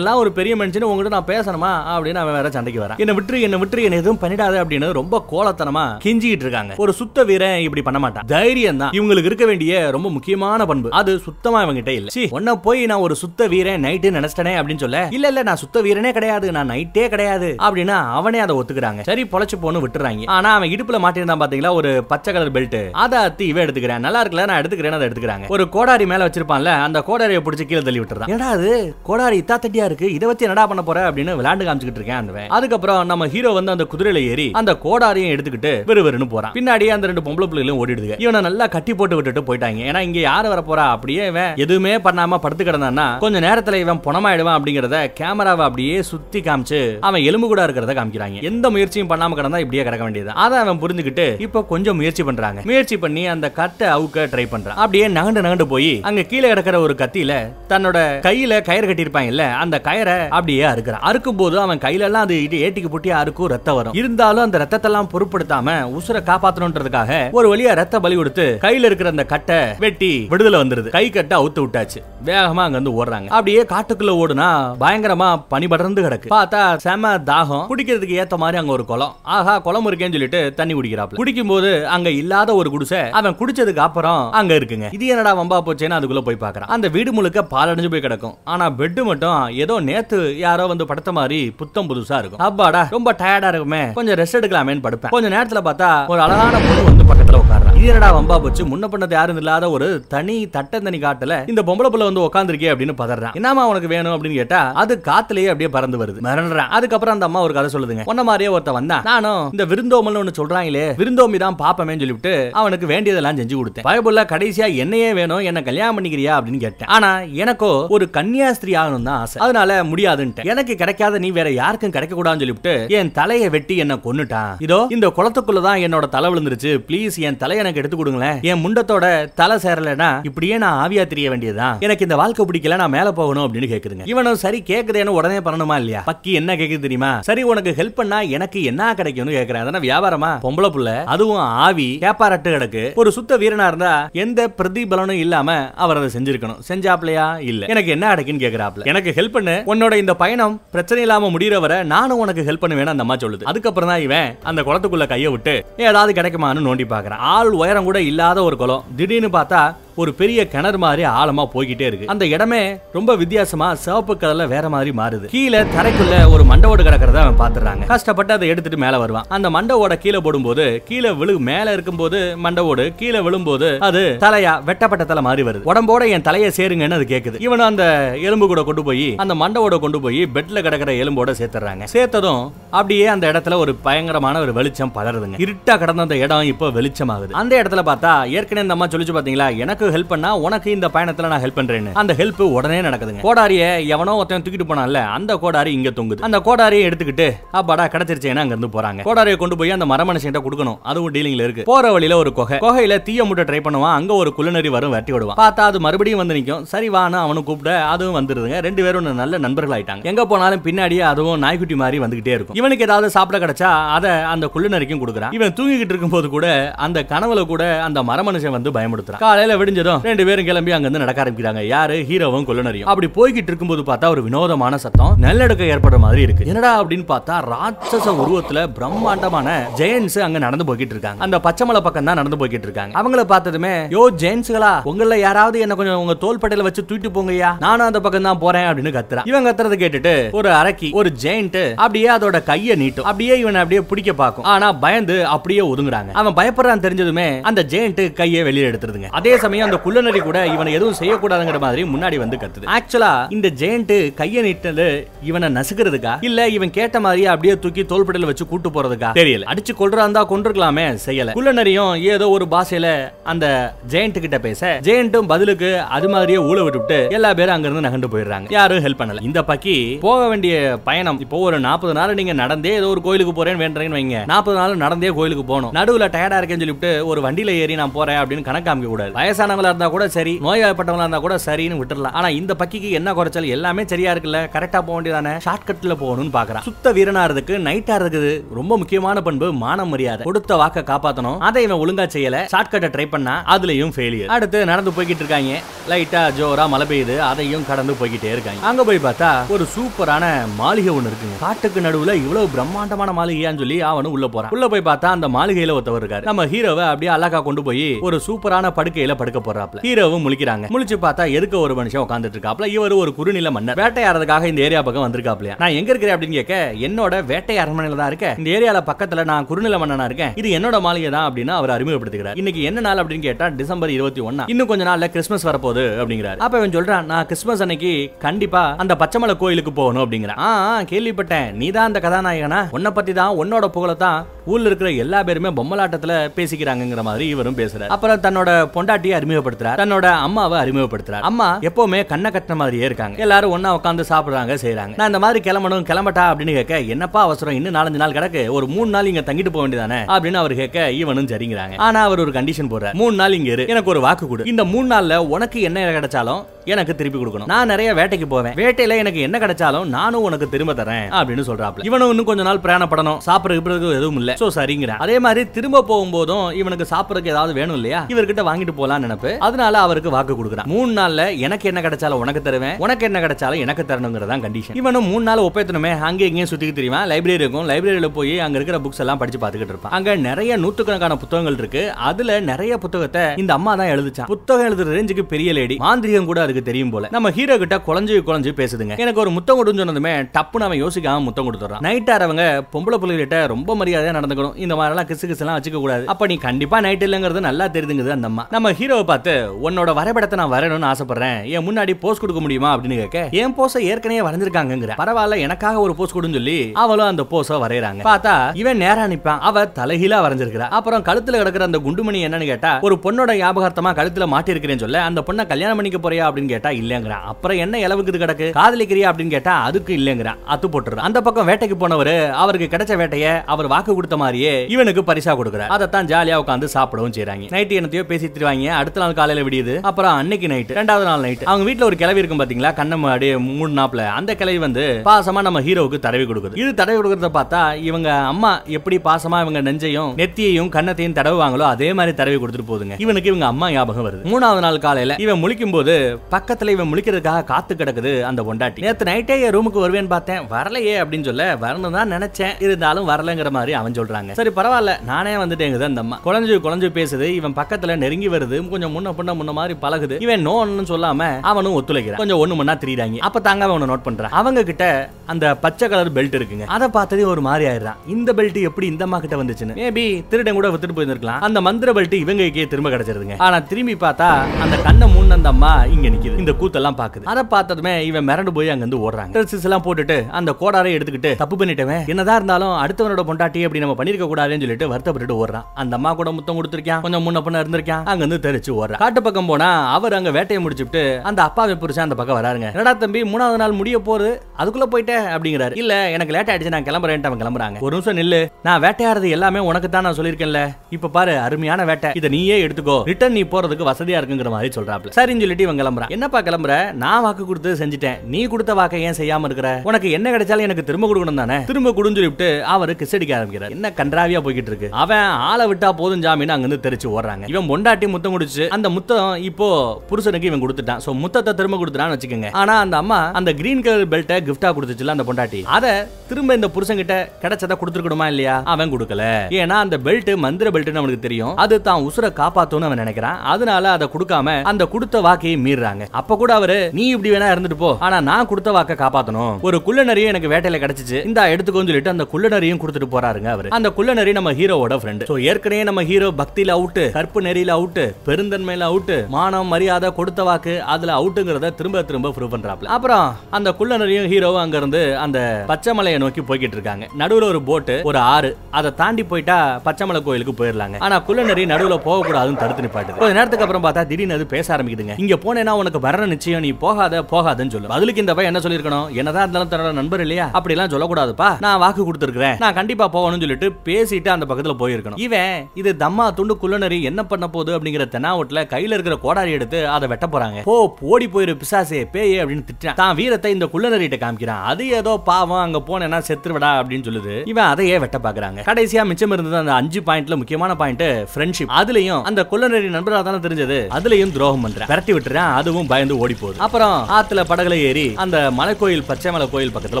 எல்லாம் ஒரு பெரிய மனுஷன் உங்ககிட்ட நான் பேசணுமா? அப்படின்னு அவன் வேற சண்டைக்கு வரான். என்ன விட்டு என்ன விட்டு என்ன எதுவும் பண்ணிடாத அப்படின்னு ரொம்ப கோலத்தனமா கிஞ்சிக்கிட்டு இருக்காங்க. ஒரு சுத்த வீரன் இப்படி பண்ண மாட்டான். தைரியம் தான் இவங்க இவங்களுக்கு இருக்க வேண்டிய ரொம்ப முக்கியமான பண்பு. அது சுத்தமா இவங்கிட்ட இல்ல. சி உன்ன போய் நான் ஒரு சுத்த வீரன் நைட்டு நினைச்சிட்டனே அப்படின்னு சொல்ல இல்ல இல்ல நான் சுத்த வீரனே கிடையாது நான் நைட்டே கிடையாது அப்படின்னா அவனே அதை ஒத்துக்கிறாங்க. சரி பொழைச்சு போன்னு விட்டுறாங்க. ஆனா அவன் இடுப்புல மாட்டிருந்தான் பாத்தீங்களா ஒரு பச்சை கலர் பெல்ட் அதை அத்தி இவன் எடுத்துக்கிறேன். நல்லா இருக்குல்ல நான் எடுத்துக்கிறேன் அதை எடுத்துக்கிறாங்க. ஒரு கோடாரி மேல வச்சிருப்பான்ல அந்த கோடாரியை பிடிச்சி கீழே தள்ளி விட்டுறான். என்னடா அது? கோடாரி இத்தா தட்டியா இருக்கு? இதை வச்சு என்னடா பண்ண போற? அப்படின்னு விளையாண்டு காமிச்சுக்கிட்டு இருக்கேன் அந்த அதுக்கப்புறம் நம்ம ஹீரோ வந்து அந்த குதிரையில ஏறி அந்த கோடாரியும் எடுத்துக்கிட்டு விறுவிறுன்னு போறான். பின்னாடியே அந்த ரெண்டு பொம்பளை பிள்ளைகளும் ஓடிடுது இவனை நல்லா கட்டி போட்டு விட்டுட்டு போயிட்டாங்க. ஏன்னா இங்க யாரு வர போறா அப்படியே இவன் எதுவுமே பண்ணாம படுத்து கிடந்தான்னா கொஞ்ச நேரத்துல இவன் புணமாயிடுவான் அப்படிங்கறத கேமராவை அப்படியே சுத்தி காமிச்சு அவன் எலும்பு கூட இருக்கிறத காமிக்கிறாங்க. எந்த முயற்சியும் பண்ணாம கிடந்தா இப்படியே கிடக்க வேண்டியது அதை அவன் புரிஞ்சுக்கிட்டு இப்ப கொஞ்சம் முயற்சி பண்றாங்க. முயற்சி பண்ணி அந்த கட்டை அவுக்க ட்ரை பண்றான். அப்படியே நகண்டு நகண்டு போய் அங்க கீழே கிடக்கிற ஒரு கத்தியில தன்னோட கையில கயிறு கட்டியிருப்பாங்கல்ல அந்த கயிறை அப்படியே அறுக்கிறான். அறுக்கும் போது அவன் கையில எல்லாம் அது ஏட்டிக்கு புட்டி அறுக்கும் ரத்தம் வரும். இருந்தாலும் அந்த ரத்தத்தெல்லாம் பொருட்படுத்தாம உசுரை காப்பாத்தணும்ன்றதுக்காக ஒரு வழியா ரத்த பலி கொடுத்து கையில இருக்கிற அந்த கட்டை வெட்டி விடுதலை வந்துருது. கை கட்டை அவுத்து விட்டாச்சு. வேகமா அங்க வந்து ஓடுறாங்க. அப்படியே காட்டுக்குள்ள ஓடுனா பயங்கரமா பனி படர்ந்து கிடக்கு. பார்த்தா செம தாகம். குடிக்கிறதுக்கு ஏத்த மாதிரி அங்க ஒரு குளம். ஆஹா குளம் இருக்கேன்னு சொல்லிட்டு தண்ணி குடிக்கிறாப்ல குடிக்கும் போது அங்க இல்லாத ஒரு குடிசை அவன் குடிச்சதுக்கு அப்புறம் அங்க இருக்குங்க. இது என்னடா வம்பா போச்சேன்னு அதுக்குள்ள போய் பாக்குறான் அந்த வீடு முழுக்க பாலடைஞ்சு போய் கிடக்கும். ஆனா பெட் மட்டும் ஏதோ நேத்து யாரோ வந்து படுத்த மாதிரி புத்தம் புதுசா இருக்கும். அப்பாடா ரொம்ப டயர்டா இருக்குமே. கொஞ்சம் ரெஸ்ட் எடுக்கலாமேன்னு படுப்பேன். கொஞ்ச நேரத்துல பார்த்தா ஒரு அழகான பொண்ணு வந்து பக்கத்துல உட்கார்றான் இது வம்பா போச்சு. முன்ன பண்ணது யாரும் இல்லாத ஒரு தனி தட்டந்தனி காட்டுல இந்த பொம்பளை புள்ள வந்து உட்காந்துருக்கே அப்படின்னு பதறான். என்னமா உனக்கு வேணும் அப்படின்னு கேட்டா அது காத்துலயே அப்படியே பறந்து வருது. மிரண்டுறான். அதுக்கப்புறம் அந்த அம்மா ஒரு கதை சொல்லுதுங்க. உன்ன மாதிரியே ஒருத்த வந்தா நானும் இந்த விருந்தோமல்னு ஒண்ணு சொல்றாங்களே விருந்தோமி தான் பாப்பமே சொல்லிவிட்டு அவனுக்கு வேண்டியதெல்லாம் செஞ்சு கொடுத்தேன். பயபுள்ள கடைசியா என்னையே வேணும் என்ன கல்யாணம் பண்ணிக்கிறியா அப்படின்னு கேட்டேன். ஆனா எனக்கோ ஒரு கன்னியாஸ்திரி ஆகணும் தான் ஆசை. அதனால முடியாதுன்ட்டு எனக்கு கிடைக்காத நீ வேற யாருக்கும் கிடைக்க கூடாதுன்னு சொல்லிவிட்டு என் தலையை வெட்டி என்ன கொன்னுட்டான். இதோ இந்த குளத்துக்குள்ளதான் என்னோட தலை விழுந்துருச்சு. ப்ளீஸ் என் தலையை எனக்கு எடுத்து கொடுங்களேன். என் முண்டத்தோட தலை சேரலனா இப்படியே நான் ஆவியா தெரிய வேண்டியதுதான். எனக்கு இந்த வாழ்க்கை பிடிக்கல நான் மேல போகணும் அப்படின்னு கேக்குதுங்க. இவனும் சரி கேக்குதேன்னு உடனே பண்ணணுமா இல்லையா? பக்கி என்ன கேக்குது தெரியுமா? சரி உனக்கு ஹெல்ப் பண்ணா எனக்கு என்ன கிடைக்கும்னு கேக்குறேன். அதனால வியாபாரமா? பொம்பளை புள்ள அதுவும் ஆவி கேப்பாரட்டு கிடக்கு. ஒரு சுத்த வீரனா இருந்தா எந்த பிரதிபலனும் இல்லாம அவர் அதை செஞ்சிருக்கணும். செஞ்சாப்லையா? இல்ல. எனக்கு என்ன கிடைக்குன்னு கேக்குறாப்ல. எனக்கு ஹெல்ப் பண்ணு. உன்னோட இந்த பயணம் பிரச்சனை இல்லாம முடியற வரை நானும் உனக்கு ஹெல்ப் பண்ணுவேன்னு அந்த அம்மா சொல்லுது. அதுக்கப்புறம் தான் இவன் அந்த குளத்துக்குள்ள கையை விட்டு ஏதாவது கிடைக்குமான்னு நோண்டி பாக்குறான். ஆள் உயரம் கூட இல்லாத ஒரு குளம். திடீர்னு பார்த்தா ஒரு பெரிய கிணறு மாதிரி ஆழமா போய்கிட்டே இருக்கு. அந்த இடமே ரொம்ப வித்தியாசமா சிவப்பு கலர்ல வேற மாதிரி மாறுது. கீழே தரைக்குள்ள ஒரு மண்டவோடு கிடக்கிறத அவன் பாத்துறாங்க கஷ்டப்பட்டு அதை எடுத்துட்டு மேல வருவான். அந்த மண்டவோட கீழே போடும்போது கீழே விழு மேல இருக்கும்போது மண்டவோடு கீழே விழும்போது அது தலையா வெட்டப்பட்ட தலை மாதிரி வருது. உடம்போட என் தலையை சேருங்கன்னு அது கேக்குது. இவனும் அந்த எலும்பு கூட கொண்டு போய் அந்த மண்டவோட கொண்டு போய் பெட்ல கிடக்கிற எலும்போட சேர்த்துறாங்க சேர்த்ததும் அப்படியே அந்த இடத்துல ஒரு பயங்கரமான ஒரு வெளிச்சம் பலருதுங்க இருட்டா கடந்த அந்த இடம் இப்போ வெளிச்சமாகுது. அந்த அந்த இடத்துல பார்த்தா ஏற்கனவே இந்த அம்மா சொல்லிச்சு பாத்தீங்களா? எனக்கு ஹெல்ப் பண்ணா உனக்கு இந்த பயணத்துல நான் ஹெல்ப் பண்றேன்னு. அந்த ஹெல்ப் உடனே நடக்குதுங்க. கோடாரிய எவனோ ஒருத்தன் தூக்கிட்டு போனான்ல அந்த கோடாரி இங்க தொங்குது. அந்த கோடாரியை எடுத்துக்கிட்டு அப்பாடா கிடைச்சிருச்சேன்னு அங்க இருந்து போறாங்க. கோடாரியை கொண்டு போய் அந்த மரமனுஷன் கொடுக்கணும். அதுவும் டீலிங்ல இருக்கு. போற வழியில ஒரு கொகை. கொகையில தீய முட்டை ட்ரை பண்ணுவான். அங்க ஒரு குள்ளநரி வரும் வெட்டி விடுவான். பார்த்தா அது மறுபடியும் வந்து நிற்கும் சரி வான்னு அவனு கூப்பிட அதுவும் வந்துருதுங்க. ரெண்டு பேரும் நல்ல நண்பர்கள் ஆயிட்டாங்க எங்க போனாலும் பின்னாடியே அதுவும் நாய்க்குட்டி மாதிரி வந்துகிட்டே இருக்கும். இவனுக்கு ஏதாவது சாப்பிட கிடைச்சா அதை அந்த குள்ளநரிக்கும் கொடுக்குறான். இவன் தூங்கிக்கிட்டு இருக்கும் போது கூட அந்த கனவுல கூட அந்த மரமனுஷன் வந்து பயமுடுத்துறான் காலையில விடிஞ்சதும் ரெண்டு பேரும் கிளம்பி அங்க இருந்து நடக்க ஆரம்பிக்கிறாங்க. யாரு? ஹீரோவும் கொல்லுனரியும். அப்படி போய்கிட்டு இருக்கும்போது பார்த்தா ஒரு வினோதமான சத்தம் நல்லடக்க ஏற்படுற மாதிரி இருக்கு. என்னடா அப்படின்னு பார்த்தா ராட்சச உருவத்துல பிரம்மாண்டமான ஜெயன்ஸ் அங்க நடந்து போய்கிட்டு இருக்காங்க. அந்த பச்சைமலை பக்கம் தான் நடந்து போய்கிட்டு இருக்காங்க. அவங்கள பார்த்ததுமே யோ ஜெயன்ஸ்களா உங்கள யாராவது என்ன கொஞ்சம் உங்க தோல்பட்டையில வச்சு தூக்கிட்டு போங்கய்யா. நானும் அந்த பக்கம் தான் போறேன் அப்படின்னு கத்துறான். இவன் கத்துறதை கேட்டுட்டு ஒரு அரக்கி ஒரு ஜெயண்ட் அப்படியே அதோட கையை நீட்டும். அப்படியே இவனை அப்படியே பிடிக்க பார்க்கும். ஆனா பயந்து அப்படியே ஒதுங்குறாங்க. அவன் பயப்படுறான் தெரிஞ்சதுமே அந்த ஜெயண்ட் கையை வெளியே எடுத்துருதுங்க. அதே சமயம் அந்த குள்ளநரி கூட இவனை எதுவும் செய்யக்கூடாதுங்கிற மாதிரி முன்னாடி வந்து கத்துது. ஆக்சுவலா இந்த ஜெயண்ட் கையை நீட்டது இவனை நசுக்கிறதுக்கா? இல்ல இவன் கேட்ட மாதிரியே அப்படியே தூக்கி தோள்பட்டையில வச்சு கூட்டு போறதுக்கா? தெரியல. அடிச்சு கொள்றா இருந்தா கொண்டிருக்கலாமே செய்யல. குள்ளநரியும் ஏதோ ஒரு பாஷையில அந்த ஜெயண்ட் கிட்ட பேச ஜெயண்ட்டும் பதிலுக்கு அது மாதிரியே ஊழ விட்டுவிட்டு எல்லா பேரும் அங்க இருந்து நகண்டு போயிடுறாங்க. யாரும் ஹெல்ப் பண்ணல. இந்த பக்கி போக வேண்டிய பயணம் இப்போ ஒரு நாற்பது நாள் நீங்க நடந்தே ஏதோ ஒரு கோயிலுக்கு போறேன்னு வேண்டீங்கன்னு வைங்க. நாற்பது நாள் நடந்தே கோயிலுக்கு போகணும். நடுவுல டயர்டா இருக்கேன்னு சொல்லிட்டு ஒரு வண்டியில ஏறி நான் போறேன் அப்படின்னு கணக்கு காமிக்க கூடாது. வயசானவங்களா இருந்தா கூட சரி நோய்வாய்ப்பட்டவங்களா இருந்தா கூட சரின்னு விட்டுறலாம். ஆனா இந்த பக்கிக்கு என்ன குறைச்சல்? எல்லாமே சரியா இருக்குல்ல? கரெக்டா போக வேண்டியதானே? ஷார்ட்கட்ல போகணும்னு பாக்குறான். சுத்த வீரனா இருக்கு நைட்டா இருக்குது ரொம்ப முக்கியமான பண்பு மான மரியாதை. கொடுத்த வாக்க காப்பாத்தணும். அதை இவன் ஒழுங்கா செய்யல. ஷார்ட் கட்டை ட்ரை பண்ணா அதுலயும் ஃபெயிலியர் அடுத்து நடந்து போய்கிட்டு இருக்காங்க. லைட்டா ஜோரா மழை பெய்யுது. அதையும் கடந்து போய்கிட்டே இருக்காங்க. அங்க போய் பார்த்தா ஒரு சூப்பரான மாளிகை ஒண்ணு இருக்குங்க. காட்டுக்கு நடுவுல இவ்வளவு பிரம்மாண்டமான மாளிகையான்னு சொல்லி அவனு உள்ள போறான். உள்ள போய் பார்த்தா அந்த மாளிகையில ஒருத்தவர் இருக்காரு. நம்ம ஹீரோவை அப்படியே அழகா கொண்டு போய் ஒரு சூப்பரான படுக்கையில படுக்க போறாப்ல. ஹீரோவும் முழிக்கிறாங்க. முழிச்சு பார்த்தா எதுக்கு ஒரு மனுஷன் உட்காந்துட்டு இருக்காப்ல இவர் ஒரு குறுநில மன்னர். வேட்டையாடுறதுக்காக இந்த ஏரியா பக்கம் வந்திருக்காப்லையா? நான் எங்க இருக்கிறேன் அப்படின்னு கேட்க என்னோட வேட்டை அரண்மனையில தான் இருக்கேன். இந்த ஏரியால பக்கத்துல நான் குறுநில மன்னனா இருக்கேன். இது என்னோட மாளிகை தான் அப்படின்னு அவர் அறிமுகப்படுத்துகிறார். இன்னைக்கு என்ன நாள் அப்படின்னு கேட்டா டிசம்பர் இருபத்தி ஒன்னா. இன்னும் கொஞ்ச நாள்ல கிறிஸ்மஸ் வரப்போகுது அப்படிங்கிறார். அப்ப இவன் சொல்றான் நான் கிறிஸ்மஸ் அன்னைக்கு கண்டிப்பா அந்த பச்சைமலை கோயிலுக்கு போகணும் அப்படிங்கிறான். ஆ கேள்விப்பட்டேன். நீ தான் அந்த கதாநாயகனா? உன்னை பத்தி தான் உன்னோட புகழை தான் ஊர்ல இருக்கிற எல்லா பேருமே பொம்மலாட்டத்துல பேசிக்கிறாங்க பேசிக்கிறாங்கிற மாதிரி இவரும் பேசுறாரு. அப்புறம் தன்னோட பொண்டாட்டியை அறிமுகப்படுத்துறாரு. தன்னோட அம்மாவை அறிமுகப்படுத்துறாரு. அம்மா எப்பவுமே கண்ணை கட்டின மாதிரியே இருக்காங்க. எல்லாரும் ஒன்னா உட்காந்து சாப்பிடுறாங்க செய்யறாங்க நான் இந்த மாதிரி கிளம்பணும் கிளம்பட்டா அப்படின்னு கேட்க என்னப்பா அவசரம்? இன்னும் நாலஞ்சு நாள் கிடக்கு. ஒரு மூணு நாள் இங்க தங்கிட்டு போக வேண்டியதானே? அப்படின்னு அவர் கேட்க இவனும் சரிங்கிறாங்க. ஆனா அவர் ஒரு கண்டிஷன் போடுற மூணு நாள் இங்க இரு. எனக்கு ஒரு வாக்கு கொடு. இந்த மூணு நாள்ல உனக்கு என்ன கிடைச்சாலும் எனக்கு திருப்பி கொடுக்கணும். நான் நிறைய வேட்டைக்கு போவேன். வேட்டையில எனக்கு என்ன கிடைச்சாலும் நானும் உனக்கு திரும்ப தரேன் அப்படின்னு சொல்றாப்ல. இவனும் இன்னும் கொஞ்ச நாள் பிரயாணப்படணும். சாப்பிடுறதுக்கு எதுவும் இல்ல. சோ சரிங்கிறான். அதே மாதிரி திரும்ப போகும்போதும் இவனுக்கு சாப்பிடறதுக்கு ஏதாவது வேணும் இல்லையா? இவர்கிட்ட வாங்கிட்டு போலாம் நினைப்பு. அதனால அவருக்கு வாக்கு கொடுக்குறான். மூணு நாள்ல எனக்கு என்ன கிடைச்சாலும் உனக்கு தருவேன். உனக்கு என்ன கிடைச்சாலும் எனக்கு தரணுங்கிறதான் கண்டிஷன் இவனும் மூணு நாள் ஒப்பேத்தணுமே. அங்கே இங்கேயும் சுத்திக்கு தெரியுமா? லைப்ரரி இருக்கும். லைப்ரரியில போய் அங்க இருக்கிற புக்ஸ் எல்லாம் படிச்சு பார்த்துக்கிட்டு இருப்பான். அங்க நிறைய நூத்துக்கணக்கான புத்தகங்கள் இருக்கு. அதுல நிறைய புத்தகத்தை இந்த அம்மா தான் எழுதிச்சான். புத்தகம் எழுதுற ரேஞ்சுக்கு பெரிய லேடி மாந்திரிகம் கூட அதுக்கு தெரியும் போல. நம்ம ஹீரோ கிட்ட குழஞ்சு குழஞ்சு பேசுதுங்க. எனக்கு ஒரு முத்தம் கொடுன்னு சொன்னதுமே டப்புன்னு அவன் யோசிக்காம முத்தம் கொடுத்துறான் நைட் ஆறவங்க பொம்பளை பிள்ளைகிட்ட ரொம்ப மரியாதையா நடந்துக்கணும். இந்த மாதிரி எல்லாம் கிசு கிசுலாம் வச்சுக்க கூடாது. அப்ப நீ கண்டிப்பா நைட் இல்லங்கிறது நல்லா தெரிஞ்சுங்குது அந்த அம்மா. நம்ம ஹீரோவை பார்த்து உன்னோட வரைபடத்தை நான் வரணும்னு ஆசைப்படுறேன். என் முன்னாடி போஸ்ட் கொடுக்க முடியுமா? அப்படின்னு கேட்க என் போஸை ஏற்கனவே வரைஞ்சிருக்காங்கிற பரவாயில்ல எனக்காக ஒரு போஸ்ட் கொடுன்னு சொல்லி அவளும் அந்த போஸ வரையறாங்க. பார்த்தா இவன் நேரா நிப்பான். அவ தலைகீழா வரைஞ்சிருக்கிறா. அப்புறம் கழுத்துல கிடக்குற அந்த குண்டுமணி என்னன்னு கேட்டா ஒரு பொண்ணோட ஞாபகார்த்தமா கழுத்துல மாட்டி இருக்கிறேன்னு சொல்ல அந்த பொண்ணை கல்யாணம் பண்ணிக்க போறியா? அப்படின்னு கேட்டா இல்லங்கிறான் அப்புறம் என்ன இளவுக்கு இது கிடக்கு? காதலிக்கிறியா அப்படின்னு கேட்டா அதுக்கு இல்லங்கிறான் அத்து போட்டுறான் அந்த பக்கம் வேட்டைக்கு போனவர் அவருக்கு கிடைச்ச வேட்டைய அவர் வாக்கு கொடுத்த மாதிரியே இவனுக்கு பரிசா கொடுக்குறார். அதைத்தான் ஜாலியா உட்காந்து சாப்பிடவும் செய்றாங்க. நைட்டு என்னத்தையோ பேசி திருவாங்க அடுத்த நாள் காலையில விடியுது. அப்புறம் அன்னைக்கு நைட் ரெண்டாவது நாள் நைட் அவங்க வீட்டுல ஒரு கிளவி இருக்கும் பாத்தீங்களா? கண்ணம் அப்படியே மூணு நாப்ல அந்த கிளவி வந்து பாசமா நம்ம ஹீரோவுக்கு தடவி கொடுக்குது. இது தடவி கொடுக்கறத பார்த்தா இவங்க அம்மா எப்படி பாசமா இவங்க நெஞ்சையும் நெத்தியையும் கன்னத்தையும் தடவுவாங்களோ அதே மாதிரி தடவி கொடுத்துட்டு போகுதுங்க. இவனுக்கு இவங்க அம்மா ஞாபகம் வருது. மூணாவது நாள் காலையில இவன் முழிக்கும் போது பக்கத்துல இவன் முழிக்கிறதுக்காக காத்து கிடக்குது அந்த பொண்டாட்டி. நேத்து நைட்டே என் ரூமுக்கு வருவேன்னு பார்த்தேன். வரலையே அப்படின்னு சொல்ல வரணும் தான் நினைச்சேன். இருந்தாலும் வரலங்கிற மாதிரி அவன் சொல்றாங்க. சரி பரவாயில்ல. நானே வந்துட்டேங்குது அந்த அம்மா. குழஞ்சு குழஞ்சு பேசுது. இவன் பக்கத்துல நெருங்கி வருது. கொஞ்சம் முன்ன பின்ன முன்ன மாதிரி பழகுது. இவன் நோன்னு சொல்லாம அவனும் ஒத்துழைக்கிறான். கொஞ்சம் ஒண்ணு மண்ணா திரியிறாங்க. அப்ப தாங்க அவனை நோட் பண்றான். அவங்க கிட்ட அந்த பச்சை கலர் பெல்ட் இருக்குங்க. அதை பார்த்ததே ஒரு மாதிரி ஆயிடுறான். இந்த பெல்ட் எப்படி இந்த அம்மா கிட்ட வந்துச்சுன்னு? மேபி திருடன் கூட வித்துட்டு போயிருந்திருக்கலாம். அந்த மந்திர பெல்ட் இவங்க திரும்ப கிடைச்சிருதுங்க. ஆனா திரும்பி பார்த்தா அந்த கண்ணை மூணு அந்த அம்மா இங்க நிக்குது இந்த கூத்தெல்லாம் பாக்குது. அதை பார்த்ததுமே இவன் மிரண்டு போய் அங்க இருந்து ஓடுறாங்க ட்ரெஸ்ஸஸ் எல்லாம் போட்டுட்டு அந்த கோடாரை எடுத்துக்கிட்டு தப்பு பண்ணிட்டவன் என்னதான் இருந்தாலும் அடுத்தவனோட பொண்டாட்டி அப்படி நம்ம பண்ணிருக்க கூடாதுன்னு சொல்லிட்டு வருத்தப்பட்டுட்டு ஓடுறான். அந்த அம்மா கூட முத்தம் கொடுத்துருக்கான் கொஞ்சம் முன்ன பின்ன இருந்திருக்கான் அங்க இருந்து தெரிச்சு ஓடுறான். காட்டு பக்கம் போனா அவர் அங்க வேட்டையை முடிச்சுட்டு அந்த அப்பாவை புருஷன் அந்த பக்கம் வராருங்க. என்னடா தம்பி மூணாவது நாள் முடிய போகுது அதுக்குள்ள போயிட்டே அப்படிங்கிறாரு. இல்ல எனக்கு லேட் ஆயிடுச்சு நான் கிளம்புறேன்ட்டு அவன் கிளம்புறாங்க. ஒரு நிமிஷம் நில்லு. நான் வேட்டையாடுறது எல்லாமே உனக்கு தான் நான் சொல்லியிருக்கேன்ல. இப்ப பாரு அருமையான வேட்டை. இதை நீயே எடுத்துக்கோ. ரிட்டர்ன் நீ போறதுக்கு வசதியா இருக்குங்கிற மாதிரி சொல்றாப்ல. சரின்னு சொல்லிட்டு இவன் கிளம்புறான். என்னப்பா கிளம்புற? நான் வாக்கு கொடுத்து செஞ்சுட்டேன். நீ கொடுத்த வாக்கை ஏன் செய்யாம இருக்கிற? உனக்கு என்ன கிடைச்சாலும் எனக்கு திரும்ப கொடுக்கணும் தானே? திரும்ப குடுன்னு சொல்லிவிட்டு அவரு கிஸ் அடிக்க ஆரம்பிக்கிறார். என்ன கன்றாவியா போய்கிட்டு இருக்கு? அவன் ஆளை விட்டா போதும் ஜாமீன் அங்கிருந்து தெரிச்சு ஓடுறாங்க. இவன் பொண்டாட்டி முத்தம் குடிச்சு அந்த முத்தம் இப்போ புருஷனுக்கு இவன் கொடுத்துட்டான். சோ முத்தத்தை திரும்ப கொடுத்துட்டான்னு வச்சுக்கோங்க. ஆனா அந்த அம்மா அந்த கிரீன் கலர் பெல்ட்டை கிஃப்டா கொடுத்துச்சுல அந்த பொண்டாட்டி? அத திரும்ப இந்த புருஷன் கிட்ட கிடைச்சதா கொடுத்துருக்கணுமா இல்லையா? அவன் கொடுக்கல. ஏன்னா அந்த பெல்ட் மந்திர பெல்ட்னு அவனுக்கு தெரியும். அது தான் உசுரை காப்பாத்தும்னு அவன் நினைக்கிறான். அதனால அதை கொடுக்காம அந்த கொடுத்த வாக்கையை மீறாங்க அப்ப கூட அவரு நீ இப்படி வேணா இருந்துட்டு போ. ஆனா நான் கொடுத்த வாக்க காப்பாத்தணும். ஒரு குள்ளநரியும் எனக்கு வேட்டையில கிடைச்சிச்சு. இந்த எடுத்துக்கோன்னு சொல்லிட்டு அந்த குள்ளநரியும் கொடுத்துட்டு போறாருங்க அவரு. அந்த குள்ள நரி நம்ம ஹீரோவோட ஃப்ரெண்ட் சோ ஏற்கனவே நம்ம ஹீரோ பக்தியில அவுட்டு கற்பு நெறியில அவுட்டு பெருந்தன்மையில அவுட்டு மானம் மரியாதை கொடுத்த வாக்கு அதுல அவுட்டுங்கிறத திரும்ப திரும்ப ப்ரூவ் பண்றாப்ல அப்புறம் அந்த குள்ளநரியும் ஹீரோவும் அங்க இருந்து அந்த பச்சைமலையை நோக்கி போய்கிட்டு இருக்காங்க. நடுவுல ஒரு போட்டு ஒரு ஆறு அதை தாண்டி போயிட்டா பச்சைமலை கோயிலுக்கு போயிடலாங்க. ஆனா குள்ளநரி நடுவுல போக கூடாதுன்னு தடுத்து நிப்பாட்டு கொஞ்ச நேரத்துக்கு அப்புறம் பார்த்தா திடீர்னு அது பேச ஆரம்பிக்குதுங்க. இங்க போனேன்னா உனக்கு உனக்கு வர்ற நிச்சயம் நீ போகாத போகாதன்னு சொல்லு. பதிலுக்கு இந்த பையன் என்ன சொல்லிருக்கணும் என்னதான் இருந்தாலும் தன்னோட நண்பர் இல்லையா? அப்படி எல்லாம் சொல்லக்கூடாதுப்பா. நான் வாக்கு கொடுத்துருக்கேன் நான் கண்டிப்பா போகணும்னு சொல்லிட்டு பேசிட்டு அந்த பக்கத்துல போயிருக்கணும். இவன் இது தம்மா துண்டு குள்ளனரி என்ன பண்ண போகுது அப்படிங்கிற தெனாவட்ல கையில இருக்கிற கோடாரி எடுத்து அதை வெட்ட போறாங்க. போ ஓடி போயிரு பிசாசே பேயே அப்படின்னு திட்டான் தான் வீரத்தை இந்த குள்ளநரிட்ட காமிக்கிறான். அது ஏதோ பாவம் அங்க போனேன்னா செத்துருவடா அப்படின்னு சொல்லுது. இவன் அதையே வெட்ட பாக்குறாங்க. கடைசியா மிச்சம் இருந்தது அந்த அஞ்சு பாயிண்ட்ல முக்கியமான பாயிண்ட் ஃப்ரெண்ட்ஷிப் அதுலயும் அந்த குள்ளநரி நண்பரா தானே தெரிஞ்சது? அதுலயும் துரோகம் பண்றேன். விரட்டி விட்டுறேன். அதுவும் பயந்து ஓடி போகுது அப்புறம்? ஆத்துல படகுல ஏறி அந்த மலைக்கோயில் பச்சைமலை கோயில் பக்கத்துல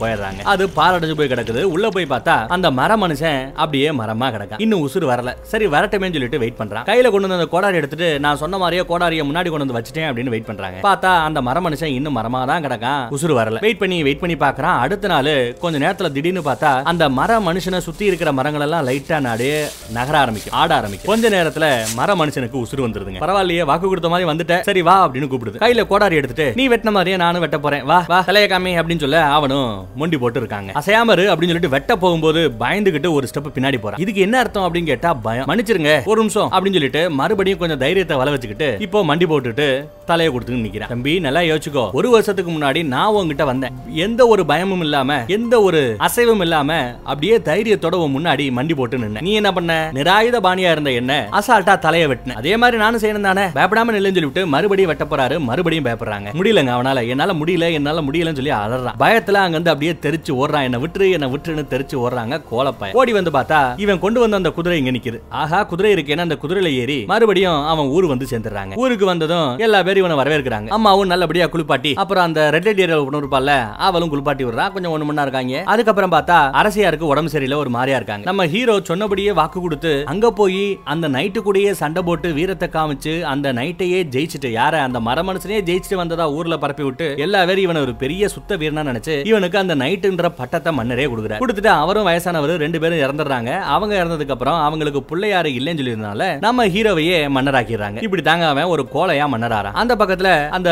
போயிடுறாங்க. அது பாலடைஞ்சு போய் கிடக்குது. உள்ள போய் பார்த்தா அந்த மர மனுஷன் அப்படியே மரமா கிடக்கான். இன்னும் உசுறு வரல. சரி வரட்டுமே சொல்லிட்டு வெயிட் பண்றான். கையில கொண்டு வந்து அந்த கோடாரி எடுத்துட்டு நான் சொன்ன மாதிரியே கோடாரியை முன்னாடி கொண்டு வந்து வச்சுட்டேன் அப்படின்னு வெயிட் பண்றாங்க. பார்த்தா அந்த மர மனுஷன் இன்னும் மரமா தான் கிடக்கான். உசுறு வரல. வெயிட் பண்ணி வெயிட் பண்ணி பாக்குறான் அடுத்த நாள் கொஞ்ச நேரத்துல திடீர்னு பார்த்தா அந்த மர மனுஷனை சுத்தி இருக்கிற மரங்கள் எல்லாம் லைட்டா நாடியே நகர ஆரம்பிக்கும் ஆட ஆரம்பிக்கும். கொஞ்ச நேரத்துல மர மனுஷனுக்கு உசுறு வந்துருதுங்க. பரவாயில்லையே வாக்கு கொடுத்த மாதிரி வந்துட்ட சரி வா அப்படின்னு கூப்பிடுது. கையில கோடாரி எடுத்துட்டு நீ வெட்டின மாதிரியே நானும் வெட்ட போறேன். வா வா தலைய காமி அப்படின்னு சொல்ல அவனும் மொண்டி போட்டு இருக்காங்க அசையாமரு அப்படின்னு சொல்லிட்டு வெட்ட போகும்போது பயந்துகிட்டு ஒரு ஸ்டெப் பின்னாடி போறான். இதுக்கு என்ன அர்த்தம் அப்படின்னு கேட்டா பயம். மன்னிச்சிருங்க ஒரு நிமிஷம் அப்படின்னு சொல்லிட்டு மறுபடியும் கொஞ்சம் தைரியத்தை வள வச்சுக்கிட்டு இப்போ மண்டி போட்டுட்டு தலையை கொடுத்துன்னு நிக்கிறேன். தம்பி நல்லா யோசிச்சுக்கோ. ஒரு வருஷத்துக்கு முன்னாடி நான் உங்ககிட்ட வந்தேன். எந்த ஒரு பயமும் இல்லாம எந்த ஒரு அசைவும் இல்லாம அப்படியே தைரியத்தோட முன்னாடி மண்டி போட்டு நின்ன நீ என்ன பண்ண? நிராயுத பாணியா இருந்த என்ன அசால்ட்டா தலையை வெட்டின அதே மாதிரி நானும் செய்யணும் தானே? பயப்படாம நில்லுன்னு சொல்லிவிட்டு மறுபடியும் வெட்ட போறாரு மறுபடியும் பயப்படுறாங்க. முடியலங்க அவனால. என்னால முடியல என்னால முடியலன்னு சொல்லி அலறான். பயத்துல அங்க இருந்து அப்படியே தெரிச்சு ஓடுறான். என்ன விட்டுரு என்ன விட்டுருன்னு தெரிச்சு ஓடுறாங்க கோலப்பாய ஓடி வந்து பார்த்தா இவன் கொண்டு வந்த அந்த குதிரை இங்க நிக்குது. ஆஹா குதிரை இருக்கேன்னு அந்த குதிரையில ஏறி மறுபடியும் அவன் ஊர் வந்து சேர்ந்துடுறாங்க. ஊருக்கு வந்ததும் எல்லா பேரும் இவனை வரவேற்கிறாங்க. அம்மாவும் நல்லபடியா குளிப்பாட்டி அப்புறம் அந்த ரெட் ஏரியா ஒன்று இருப்பால அவளும் குளிப்பாட்டி விடுறா. கொஞ்சம் ஒண்ணு மண்ணா இருக்காங்க. அதுக்கப்புறம் பார்த்தா அரசியாருக்கு உடம்பு சரியில்லை ஒரு மாதிரியா இருக்காங்க. நம்ம ஹீரோ சொன்னபடியே வாக்கு கொடுத்து அங்க போய் அந்த நைட்டு கூடயே சண்டை போட்டு வீரத்தை காமிச்சு அந்த நைட்டையே ஜெயிச்சுட்டு யார? அந்த மர மனுஷனே ஜெயிச்சுட்டு வந்ததா ஊர்ல பரப்பி விட்டு எல்லா பேரும் இவனை ஒரு பெரிய சுத்த வீரனா நினைச்சு இவனுக்கு அந்த நைட்டுன்ற பட்டத்தை மன்னரே கொடுக்குறாரு. கொடுத்துட்டு அவரும் வயசானவர் ரெண்டு பேரும் இறந்துடுறாங்க. அவங்க இறந்ததுக்கு அப்புறம் அவங்களுக்கு பிள்ளையாரு இல்லைன்னு சொல்லியிருந்தனால நம்ம ஹீரோவையே மன்னராக்கிடுறாங்க. இப்படி தாங்க அவன் ஒரு கோலையா மன்னராறான். அந்த பக்கத்துல அந்த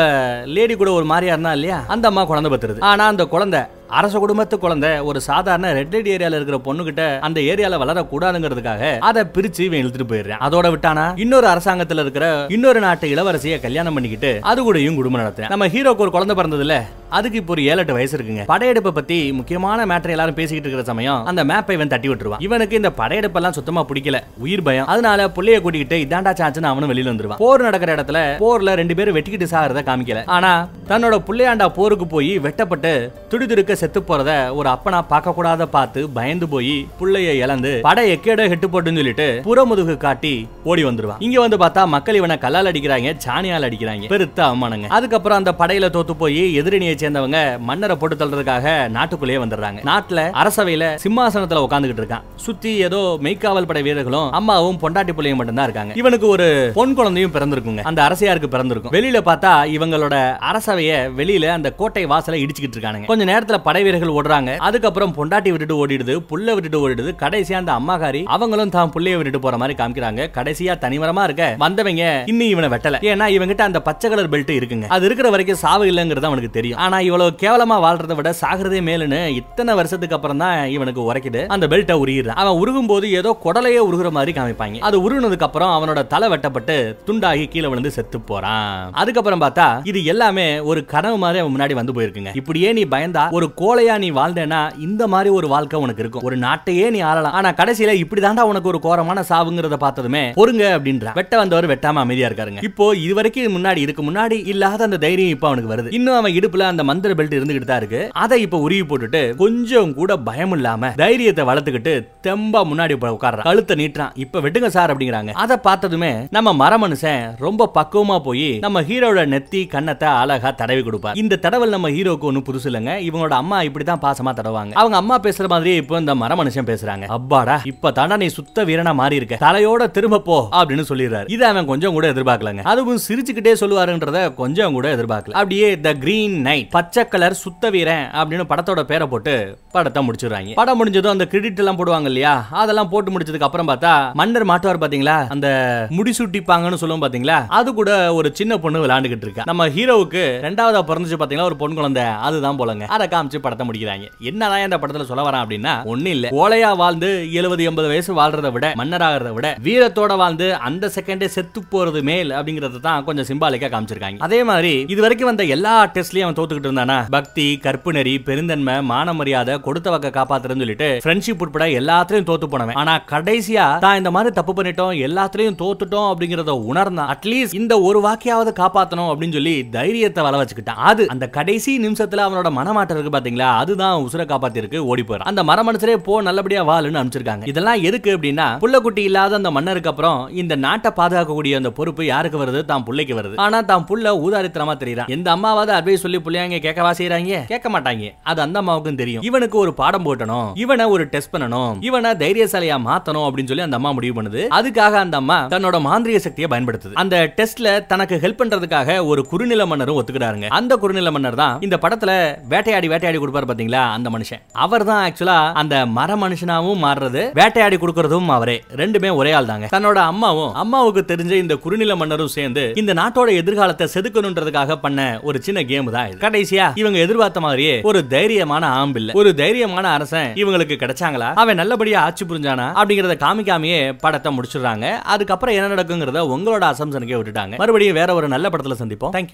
லேடி கூட ஒரு மாதிரியா இருந்தா இல்லையா? அந்த அம்மா குழந்தை பத்துருது ஆனா அந்த குழந்தை அரச குடும்பத்து குழந்தை ஒரு சாதாரண ரெட் லைட் ஏரியால இருக்கிற பொண்ணுகிட்ட அந்த ஏரியால வளரக்கூடாதுங்கிறதுக்காக அதை பிரிச்சு இவன் இழுத்துட்டு போயிடுறான். அதோட விட்டானா? இன்னொரு அரசாங்கத்துல இருக்கிற இன்னொரு நாட்டு இளவரசியை கல்யாணம் பண்ணிக்கிட்டு அது கூடயும் குடும்பம் நடத்துறேன். நம்ம ஹீரோக்கு ஒரு குழந்தை பிறந்ததுல அதுக்கு இப்போ ஒரு ஏழு எட்டு வயசு இருக்குங்க. படையெடுப்பை பத்தி முக்கியமான மேட்டர் எல்லாரும் பேசிக்கிட்டு இருக்கிற சமயம் அந்த மேப்பை இவன் தட்டி விட்டுருவான். இவனுக்கு இந்த படையெடுப்பெல்லாம் சுத்தமா பிடிக்கல. உயிர் பயம். அதனால புள்ளைய கூட்டிக்கிட்டு இதாண்டா சாச்சுன்னு அவனும் வெளியில வந்துருவான். போர் நடக்கிற இடத்துல போர்ல ரெண்டு பேரும் வெட்டிக்கிட்டு சாகிறத காமிக்கல. ஆனா தன்னோட புள்ளையாண்டா போருக்கு போய் வெட்டப்பட்டு துடிதுடுக்க செத்து போறத ஒரு அப்பனா பார்க்க கூடாத பார்த்து பயந்து போய் புள்ளைய இழந்து படை எக்கேடோ ஹெட்டு போட்டுன்னு சொல்லிட்டு புறமுதுகு காட்டி ஓடி வந்துருவான். இங்க வந்து பார்த்தா மக்கள் இவனை கல்லால் அடிக்கிறாங்க சாணியால் அடிக்கிறாங்க. பெருத்த அவமானங்க. அதுக்கப்புறம் அந்த படையில தோத்து போய் எதிரணியை சேர்ந்தவங்க மன்னரை போட்டு தள்ளுறதுக்காக நாட்டுக்குள்ளேயே வந்துடுறாங்க. நாட்டுல அரசவையில சிம்மாசனத்துல உட்காந்துக்கிட்டு இருக்கான். சுத்தி ஏதோ மெய்க்காவல் படை வீரர்களும் அம்மாவும் பொண்டாட்டி பிள்ளையும் மட்டும்தான் இருக்காங்க. இவனுக்கு ஒரு பொன் குழந்தையும் பிறந்திருக்குங்க. அந்த அரசியாருக்கு பிறந்திருக்கும். வெளியில பார்த்தா இவங்களோட அரசவைய வெளியில அந்த கோட்டை வாசலை இடிச்சுக்கிட்டு இருக்காங்க கொஞ்ச நேரத்துல படை வீரர்கள் ஓடுறாங்க. அதுக்கப்புறம் பொண்டாட்டி விட்டுட்டு ஓடிடுது புள்ள விட்டுட்டு ஓடிடுது. கடைசியா அந்த அம்மாகாரி அவங்களும் தான் புள்ளைய விட்டுட்டு போற மாதிரி காமிக்கிறாங்க. கடைசியா தனிமரமா இருக்க வந்தவங்க இன்னும் இவனை வெட்டல. ஏன்னா இவங்கிட்ட அந்த பச்சை கலர் பெல்ட் இருக்குங்க. அது இருக்கிற வரைக்கும் சாவு இல்லைங்கிறது அவனுக்கு தெரியும். ஆனா ஆனா இவ்வளவு கேவலமா வாழ்றதை விட சாகிறதே மேலுன்னு இத்தனை வருஷத்துக்கு அப்புறம் தான் இவனுக்கு உரைக்குது. அந்த பெல்ட்டை உருகிறான் அவன் உருகும் போது ஏதோ குடலையே உருகுற மாதிரி காமிப்பாங்க. அது உருகுனதுக்கு அப்புறம் அவனோட தலை வெட்டப்பட்டு துண்டாகி கீழே விழுந்து செத்து போறான். அதுக்கப்புறம் பார்த்தா இது எல்லாமே ஒரு கனவு மாதிரி அவன் முன்னாடி வந்து போயிருக்குங்க. இப்படியே நீ பயந்தா ஒரு கோலையா நீ வாழ்ந்தேன்னா இந்த மாதிரி ஒரு வாழ்க்கை உனக்கு இருக்கும். ஒரு நாட்டையே நீ ஆளலாம். ஆனா கடைசியில இப்படிதான்டா உனக்கு ஒரு கோரமான சாவுங்கிறத பார்த்ததுமே பொறுங்க அப்படின்ற. வெட்ட வந்தவர் வெட்டாம அமைதியா இருக்காருங்க. இப்போ இது வரைக்கும் முன்னாடி இதுக்கு முன்னாடி இல்லாத அந்த தைரியம் இப்போ அவனுக்கு வருது. இன்னும் அவன் இடுப்புல அந்த மந்திர பெல்ட் இருந்துகிட்டு தான் இருக்கு. அதை இப்போ உருவி போட்டுட்டு கொஞ்சம் கூட பயம் இல்லாம தைரியத்தை வளர்த்துக்கிட்டு தெம்பா முன்னாடி உட்கார உட்கார்றான். கழுத்தை நீட்டுறான். இப்ப வெட்டுங்க சார் அப்படிங்கிறாங்க. அதை பார்த்ததுமே நம்ம மர மனுஷன் ரொம்ப பக்குவமா போய் நம்ம ஹீரோட நெத்தி கண்ணத்தை அழகா தடவி கொடுப்பார். இந்த தடவல் நம்ம ஹீரோக்கு ஒன்றும் புதுசு இல்லைங்க. இவங்களோட அம்மா இப்படிதான் பாசமா தடவாங்க. அவங்க அம்மா பேசுற மாதிரியே இப்போ இந்த மர மனுஷன் பேசுறாங்க. அப்பாடா இப்ப தாண்டா நீ சுத்த வீரனா மாறி இருக்க தலையோட திரும்ப போ அப்படின்னு சொல்லிடுறாரு. இதை அவன் கொஞ்சம் கூட எதிர்பார்க்கலங்க. அதுவும் சிரிச்சுக்கிட்டே சொல்லுவாருன்றத கொஞ்சம் கூட எதிர்பார்க்கல. அப்படியே த கிரீன் நைட் பச்சை கலர் சுத்த வீரன் அப்படின்னு படத்தோட பேரை போட்டு படத்தை முடிச்சிடுறாங்க. படம் முடிஞ்சதும் அந்த கிரெடிட் எல்லாம் போடுவாங்க இல்லையா? அதெல்லாம் போட்டு முடிச்சதுக்கு அப்புறம் பார்த்தா மன்னர் மாட்டுவார் பாத்தீங்களா அந்த முடிசூட்டிப்பாங்கன்னு சொல்லுவோம் பாத்தீங்களா அது கூட ஒரு சின்ன பொண்ணு விளையாண்டுகிட்டு இருக்கா. நம்ம ஹீரோவுக்கு ரெண்டாவதா பிறந்துச்சு பாத்தீங்களா ஒரு பொன் குழந்தை. அதுதான் போலங்க. அதை காமிச்சு படத்தை முடிக்கிறாங்க. என்னதான் இந்த படத்துல சொல்ல வரேன் அப்படின்னா ஒண்ணு இல்ல. கோலையா வாழ்ந்து எழுபது எண்பது வயசு வாழ்றதை விட மன்னராகிறத விட வீரத்தோட வாழ்ந்து அந்த செகண்டே செத்து போறது மேல் அப்படிங்கறத தான் கொஞ்சம் சிம்பாலிக்கா காமிச்சிருக்காங்க. அதே மாதிரி இது வரைக்கும் வந்த எல்லா டெஸ்ட்லயும் அவன் கொடுத்துக்கிட்டு இருந்தானா? பக்தி கற்புநெறி பெருந்தன்மை மான மரியாதை கொடுத்த வக்க காப்பாத்துறேன்னு சொல்லிட்டு ஃப்ரெண்ட்ஷிப் உட்பட எல்லாத்துலயும் தோத்து போனவன். ஆனா கடைசியா தான் இந்த மாதிரி தப்பு பண்ணிட்டோம் எல்லாத்துலயும் தோத்துட்டோம் அப்படிங்கறத உணர்ந்தான். அட்லீஸ்ட் இந்த ஒரு வாக்கியாவது காப்பாத்தணும் அப்படின்னு சொல்லி தைரியத்தை வள வச்சுக்கிட்டான். அது அந்த கடைசி நிமிஷத்துல அவனோட மனமாட்டம் இருக்கு பாத்தீங்களா? அதுதான் உசுர காப்பாத்திருக்கு ஓடி போறான். அந்த மரமனுசரே போ நல்லபடியா வாழுன்னு அனுப்பிச்சிருக்காங்க. இதெல்லாம் எதுக்கு அப்படின்னா புள்ளக்குட்டி இல்லாத அந்த மன்னருக்கு அப்புறம் இந்த நாட்டை பாதுகாக்கக்கூடிய அந்த பொறுப்பு யாருக்கு வருது? தான் புள்ளைக்கு வருது. ஆனா தான் புள்ள ஊதாரித்தனமா தெரியுறான். எந்த அம்மாவாவது அட்வைஸ் சொல்லி புள்ளைய புள்ளையாங்க கேட்கவா செய்யறாங்க கேட்க மாட்டாங்க அது அந்த அம்மாவுக்கும் தெரியும். இவனுக்கு ஒரு பாடம் போட்டணும். இவனை ஒரு டெஸ்ட் பண்ணணும். இவனை தைரியசாலியா மாத்தணும் அப்படின்னு சொல்லி அந்த அம்மா முடிவு பண்ணுது. அதுக்காக அந்த அம்மா தன்னோட மாந்திரிய சக்தியை பயன்படுத்துது. அந்த டெஸ்ட்ல தனக்கு ஹெல்ப் பண்றதுக்காக ஒரு குறுநில மன்னரும் ஒத்துக்கிறாருங்க. அந்த குறுநில மன்னர் தான் இந்த படத்துல வேட்டையாடி வேட்டையாடி கொடுப்பாரு பாத்தீங்களா? அந்த மனுஷன். அவர் தான் ஆக்சுவலா அந்த மர மனுஷனாவும் மாறுறது வேட்டையாடி கொடுக்கறதும் அவரே. ரெண்டுமே ஒரே ஆள் தாங்க. தன்னோட அம்மாவும் அம்மாவுக்கு தெரிஞ்ச இந்த குறுநில மன்னரும் சேர்ந்து இந்த நாட்டோட எதிர்காலத்தை செதுக்கணுன்றதுக்காக பண்ண ஒரு சின்ன கேம் தான் இது. கடைசியா இவங்க எதிர்பார்த்த மாதிரியே ஒரு தைரியமான ஆம்பில்ல ஒரு தைரியமான அரசன் இவங்களுக்கு கிடைச்சாங்களா? அவன் நல்லபடியா ஆட்சி புரிஞ்சானா? அப்படிங்கறத காமிக்காமயே படத்தை முடிச்சிடுறாங்க. அதுக்கப்புறம் என்ன நடக்குங்கிறத உங்களோட அசம்சனுக்கே விட்டுட்டாங்க. மறுபடியும் வேற ஒரு நல்ல படத்துல சந்திப்போம். தேங்க்யூ